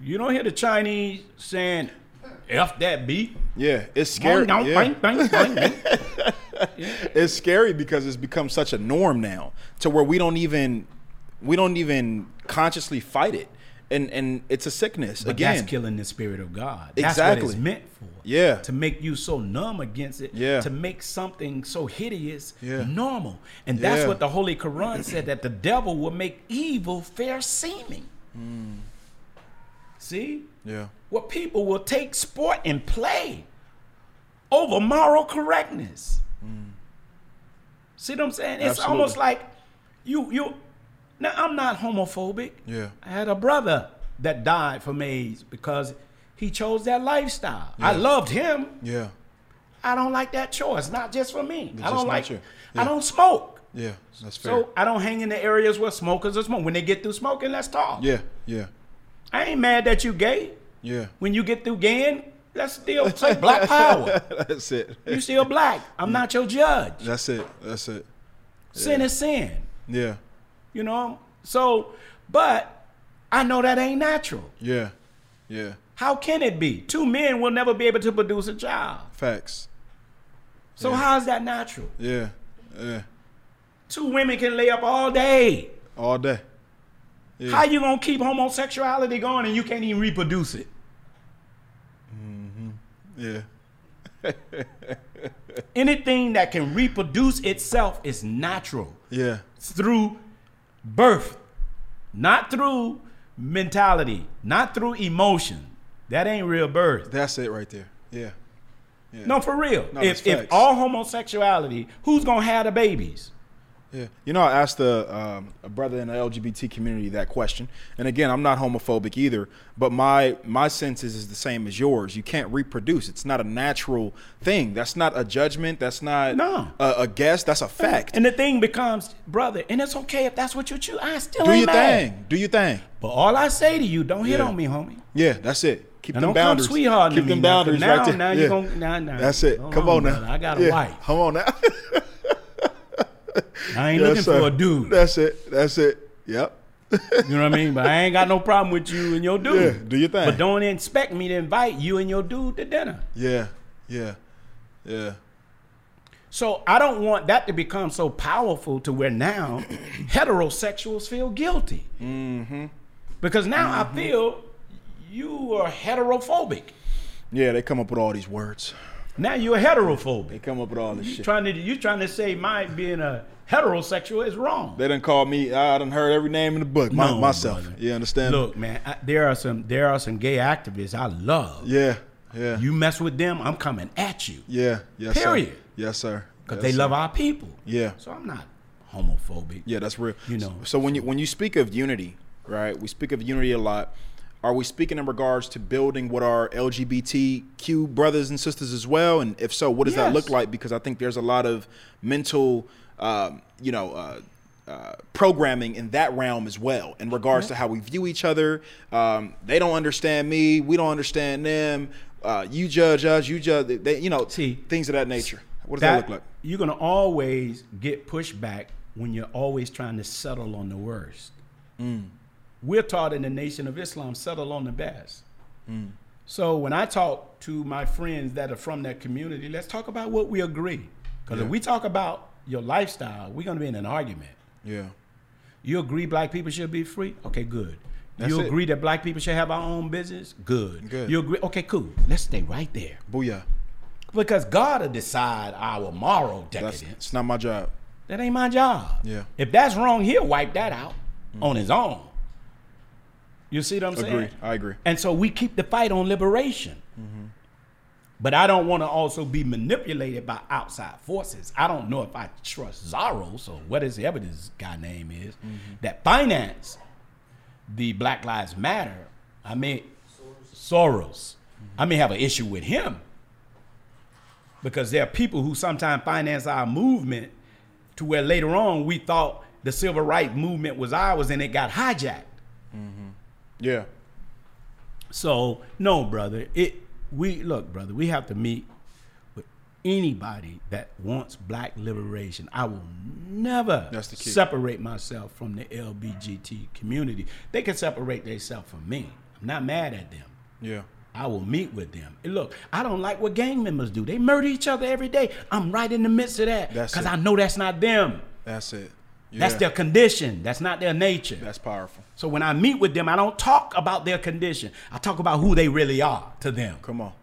You don't hear the Chinese saying, F that beat. Yeah. It's scary. Bang, Yeah. bang, bang, bang, bang. It's scary because it's become such a norm now to where we don't even we don't even consciously fight it. And and it's a sickness But again. that's killing the spirit of God. That's Exactly. what it's meant for. Yeah. To make you so numb against it. Yeah. To make something so hideous Yeah. normal. And that's Yeah. what the Holy Quran said that the devil will make evil fair seeming. Hmm. See? Yeah. What people will take sport and play over moral correctness. See what I'm saying? It's Absolutely. almost like you you now I'm not homophobic. Yeah. I had a brother that died from AIDS because he chose that lifestyle. I loved him. Yeah. I don't like that choice. Not just for me. I don't like you. I don't smoke. Yeah. That's fair. So I don't hang in the areas where smokers are smoking. When they get through smoking, let's talk. yeah. Yeah. I ain't mad that you gay. Yeah. When you get through gaying, let's still say black power. That's it. You still black. I'm not your judge. That's it. That's it. Sin is sin. Yeah. You know? So, but I know that ain't natural. Yeah. Yeah. How can it be? Two men will never be able to produce a child. Facts. So Yeah. how is that natural? Yeah. Yeah. Two women can lay up all day. All day. Yeah. How you gonna keep homosexuality going and you can't even reproduce it? Mhm. Yeah. Anything that can reproduce itself is natural Yeah. through birth, not through mentality, not through emotion. That ain't real birth. That's it right there. Yeah. Yeah. No, for real. No, if if all homosexuality, who's gonna have the babies? Yeah. You know, I asked a, um, a brother in the LGBT community that question, and again, I'm not homophobic either, but my my sense is, is the same as yours. You can't reproduce. It's not a natural thing. That's not a judgment. That's not No. a, a guess. That's a fact. And the thing becomes, brother, and it's okay if that's what you choose. I still Do your mad. thing. Do your thing. But all I say to you, don't hit Yeah. on me, homie. Yeah, that's it. Keep Now them don't come boundaries. sweethearting Keep them me boundaries now- right there. now you yeah. gon- nah, nah. That's it. Hold Come on, on now. brother. I got a Yeah. wife. Come on now. I ain't Yes, looking sir. for a dude. That's it. That's it. Yep. You know what I mean? But I ain't got no problem with you and your dude. Yeah, do your thing. But don't expect me to invite you and your dude to dinner. Yeah. Yeah. Yeah. So I don't want that to become so powerful to where now heterosexuals feel guilty. Mm-hmm. Because now Mm-hmm. I feel you are heterophobic. Yeah, they come up with all these words. Now you're a heterophobic. They come up with all this You shit. trying to you trying to say my being a heterosexual is wrong. They done called me. I done heard every name in the book. My, No, myself. brother. You understand? Look, man, I, there are some there are some gay activists I love. Yeah. Yeah. You mess with them, I'm coming at you yeah. Yes. Period. Sir. Yes, sir. because Yes, they sir. love our people. Yeah. So I'm not homophobic. Yeah, that's real. You know, So when you when you speak of unity, right? We speak of unity a lot. Are we speaking in regards to building what our LGBTQ brothers and sisters as well? And if so, what does that look like? Because I think there's a lot of mental, um, you know, uh, uh, programming in that realm as well, in regards to how we view each other. Um, they don't understand me. We don't understand them. Uh, you judge us. You judge. They, you know, See, things of that nature. What does that, look like? You're gonna always get pushback when you're always trying to settle on the worst. Mm. We're taught in the Nation of Islam settle on the best. Mm. So when I talk to my friends that are from that community, let's talk about what we agree. Because Yeah. if we talk about your lifestyle, we're gonna be in an argument. Yeah. You agree black people should be free? Okay, good. That's you it. agree that black people should have our own business? Good. Good. You agree? Okay, cool. Let's stay right there. Booyah. Because God will decide our moral That's decadence. it's not my job. That ain't my job. Yeah. If that's wrong, he'll wipe that out on his own. You see what I'm saying? Agree. I agree. And so we keep the fight on liberation. Mm-hmm. But I don't want to also be manipulated by outside forces. I don't know if I trust Zaros or whatever this guy name is mm-hmm. that finance the Black Lives Matter. I mean, Soros. Mm-hmm. I may have an issue with him because there are people who sometimes finance our movement to where later on we thought the civil rights movement was ours and it got hijacked. Yeah. So no, brother. It we look, brother. We have to meet with anybody that wants black liberation. I will never That's the key. separate myself from the LBGT community. They can separate themselves from me. I'm not mad at them. Yeah. I will meet with them. And look, I don't like what gang members do. They murder each other every day. I'm right in the midst of that because. I know that's not them. That's it. Yeah. That's their condition. That's not their nature. That's powerful. So when I meet with them, I don't talk about their condition. I talk about who they really are to them. Come on.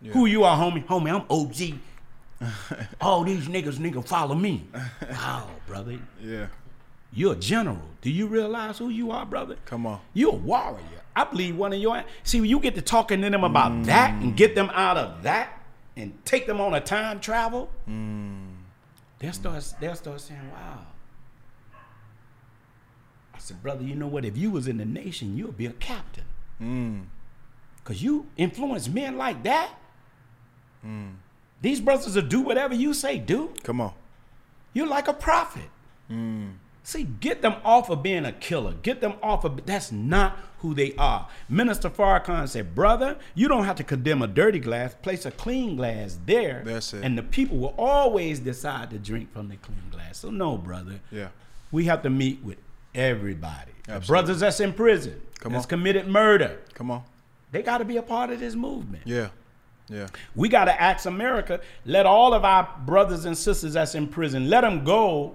Yeah. Who you are, homie? Homie, I'm OG. All these niggas, nigga, follow me. Wow, brother. Yeah. You're a general. Do you realize who you are, brother? Come on. You're a warrior. I believe one of your see when you get to talking to them about Mm. that and get them out of that and take them on a time travel, Mm. they'll start they'll start saying, Wow. I said, brother, you know what? If you was in the nation, you'll be a captain. Mm. Cause you influence men like that. Mm. These brothers will do whatever you say do. Come on. You're like a prophet. Mm. See, get them off of being a killer. Get them off of that's not who they are. Minister Farrakhan said, "Brother, you don't have to condemn a dirty glass. Place a clean glass there, That's it. and the people will always decide to drink from the clean glass." So, no, brother, Yeah. we have to meet with everybody. Absolutely. brothers that's in prison, Come that's on. committed murder, Come on. they got to be a part of this movement. Yeah. Yeah. We got to ask America, let all of our brothers and sisters that's in prison, let them go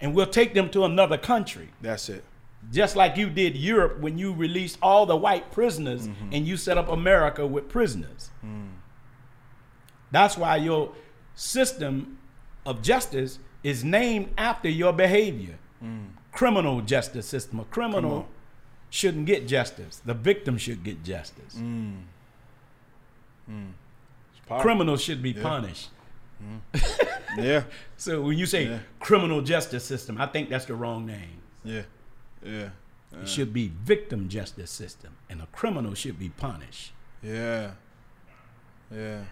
and we'll take them to another country. That's it. Just like you did Europe when you released all the white prisoners Mm-hmm. and you set up America with prisoners. Mm. That's why your system of justice is named after your behavior. Criminal justice system. A Mm. Criminal shouldn't get justice. The victim should get justice. Mm. Powerful. Criminals should be punished. Yeah. So when you say Yeah. criminal justice system, I think that's the wrong name. Yeah. Yeah. It should be victim justice system, and a criminal should be punished. Yeah. Yeah.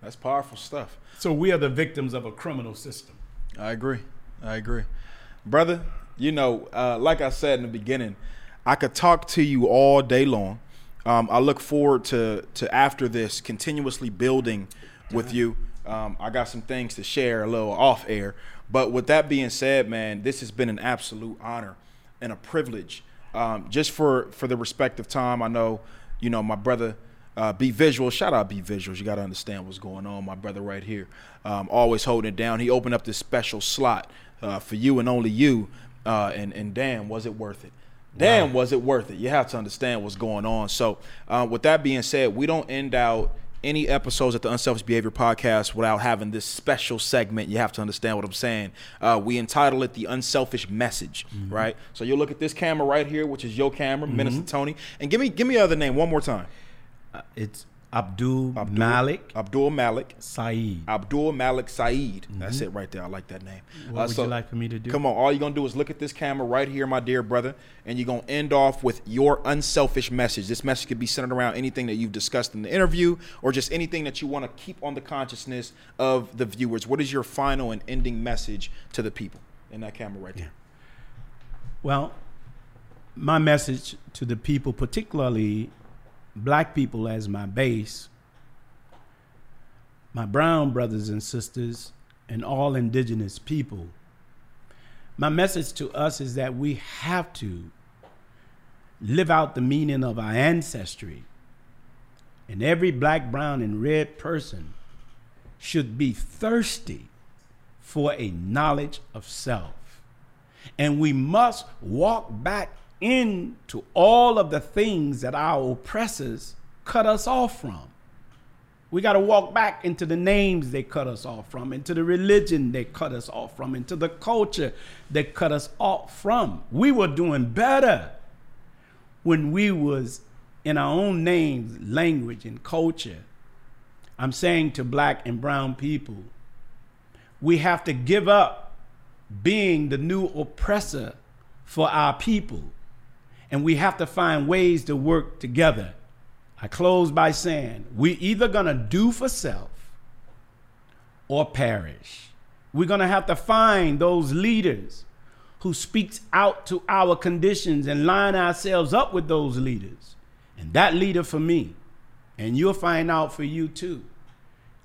That's powerful stuff. So we are the victims of a criminal system. I agree. I agree. Brother, you know, uh, like I said in the beginning, I could talk to you all day long. Um, I look forward to, to after this continuously building with you. Um, I got some things to share a little off air. But with that being said, man, this has been an absolute honor and a privilege. Um, just for, for the respective time, I know, you know, my brother uh, Be Visual, shout out Be Visuals. You got to understand what's going on. My brother right here, um, always holding it down. He opened up this special slot uh, for you and only you. Uh, and and damn, was it worth it? Damn, was it worth it? You have to understand what's going on. So, uh, with that being said, we don't end out any episodes at the Unselfish Behavior Podcast without having this special segment. You have to understand what I'm saying. Uh, we entitle it the Unselfish Message, Mm-hmm. right? So you look at this camera right here, which is your camera, Minister Tony, and give me give me other name one more time. Uh, it's Abdul, Abdul Malik Abdul Malik. Saeed. Abdul Malik Saeed. That's it right there. I like that name. Mm-hmm. What Uh, would so- you like for me to do? Come on, all you're gonna do is look at this camera right here, my dear brother, and you're gonna end off with your unselfish message. This message could be centered around anything that you've discussed in the interview or just anything that you want to keep on the consciousness of the viewers. What is your final and ending message to the people in that camera right there? Well, my message to the people, particularly black people as my base, my brown brothers and sisters, and all indigenous people, my message to us is that we have to live out the meaning of our ancestry. And every black, brown, and red person should be thirsty for a knowledge of self. And we must walk back into all of the things that our oppressors cut us off from. We got to walk back into the names they cut us off from, into the religion they cut us off from, into the culture they cut us off from. We were doing better when we was in our own names, language, and culture. I'm saying to black and brown people, we have to give up being the new oppressor for our people. And we have to find ways to work together. I close by saying we're either gonna do for self or perish. We're gonna have to find those leaders who speaks out to our conditions and line ourselves up with those leaders. And that leader for me, and you'll find out for you too.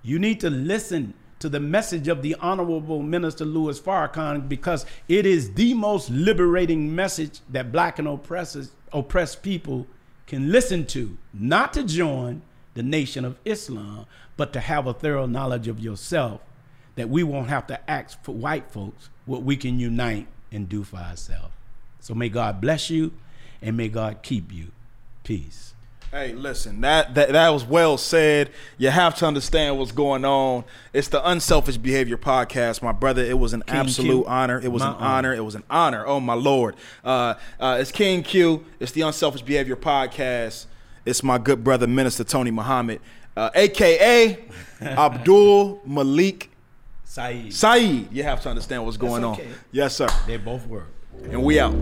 You need to listen to the message of the Honorable Minister Louis Farrakhan because it is the most liberating message that black and oppressors, oppressed people can listen to, not to join the Nation of Islam, but to have a thorough knowledge of yourself that we won't have to ask for white folks what we can unite and do for ourselves. So may God bless you and may God keep you. Peace. Hey, listen, that, that that was well said. You have to understand what's going on. It's the Unselfish Behavior Podcast, my brother. It was an King absolute Q. honor. It was My an honor. It was an honor. Oh my lord. Uh, uh, it's King Q. It's the Unselfish Behavior Podcast. It's my good brother, Minister Tony Muhammad, uh, aka Abdul Malik Saeed. Saeed. You have to understand what's going okay. on. Yes, sir. They both work. And we out.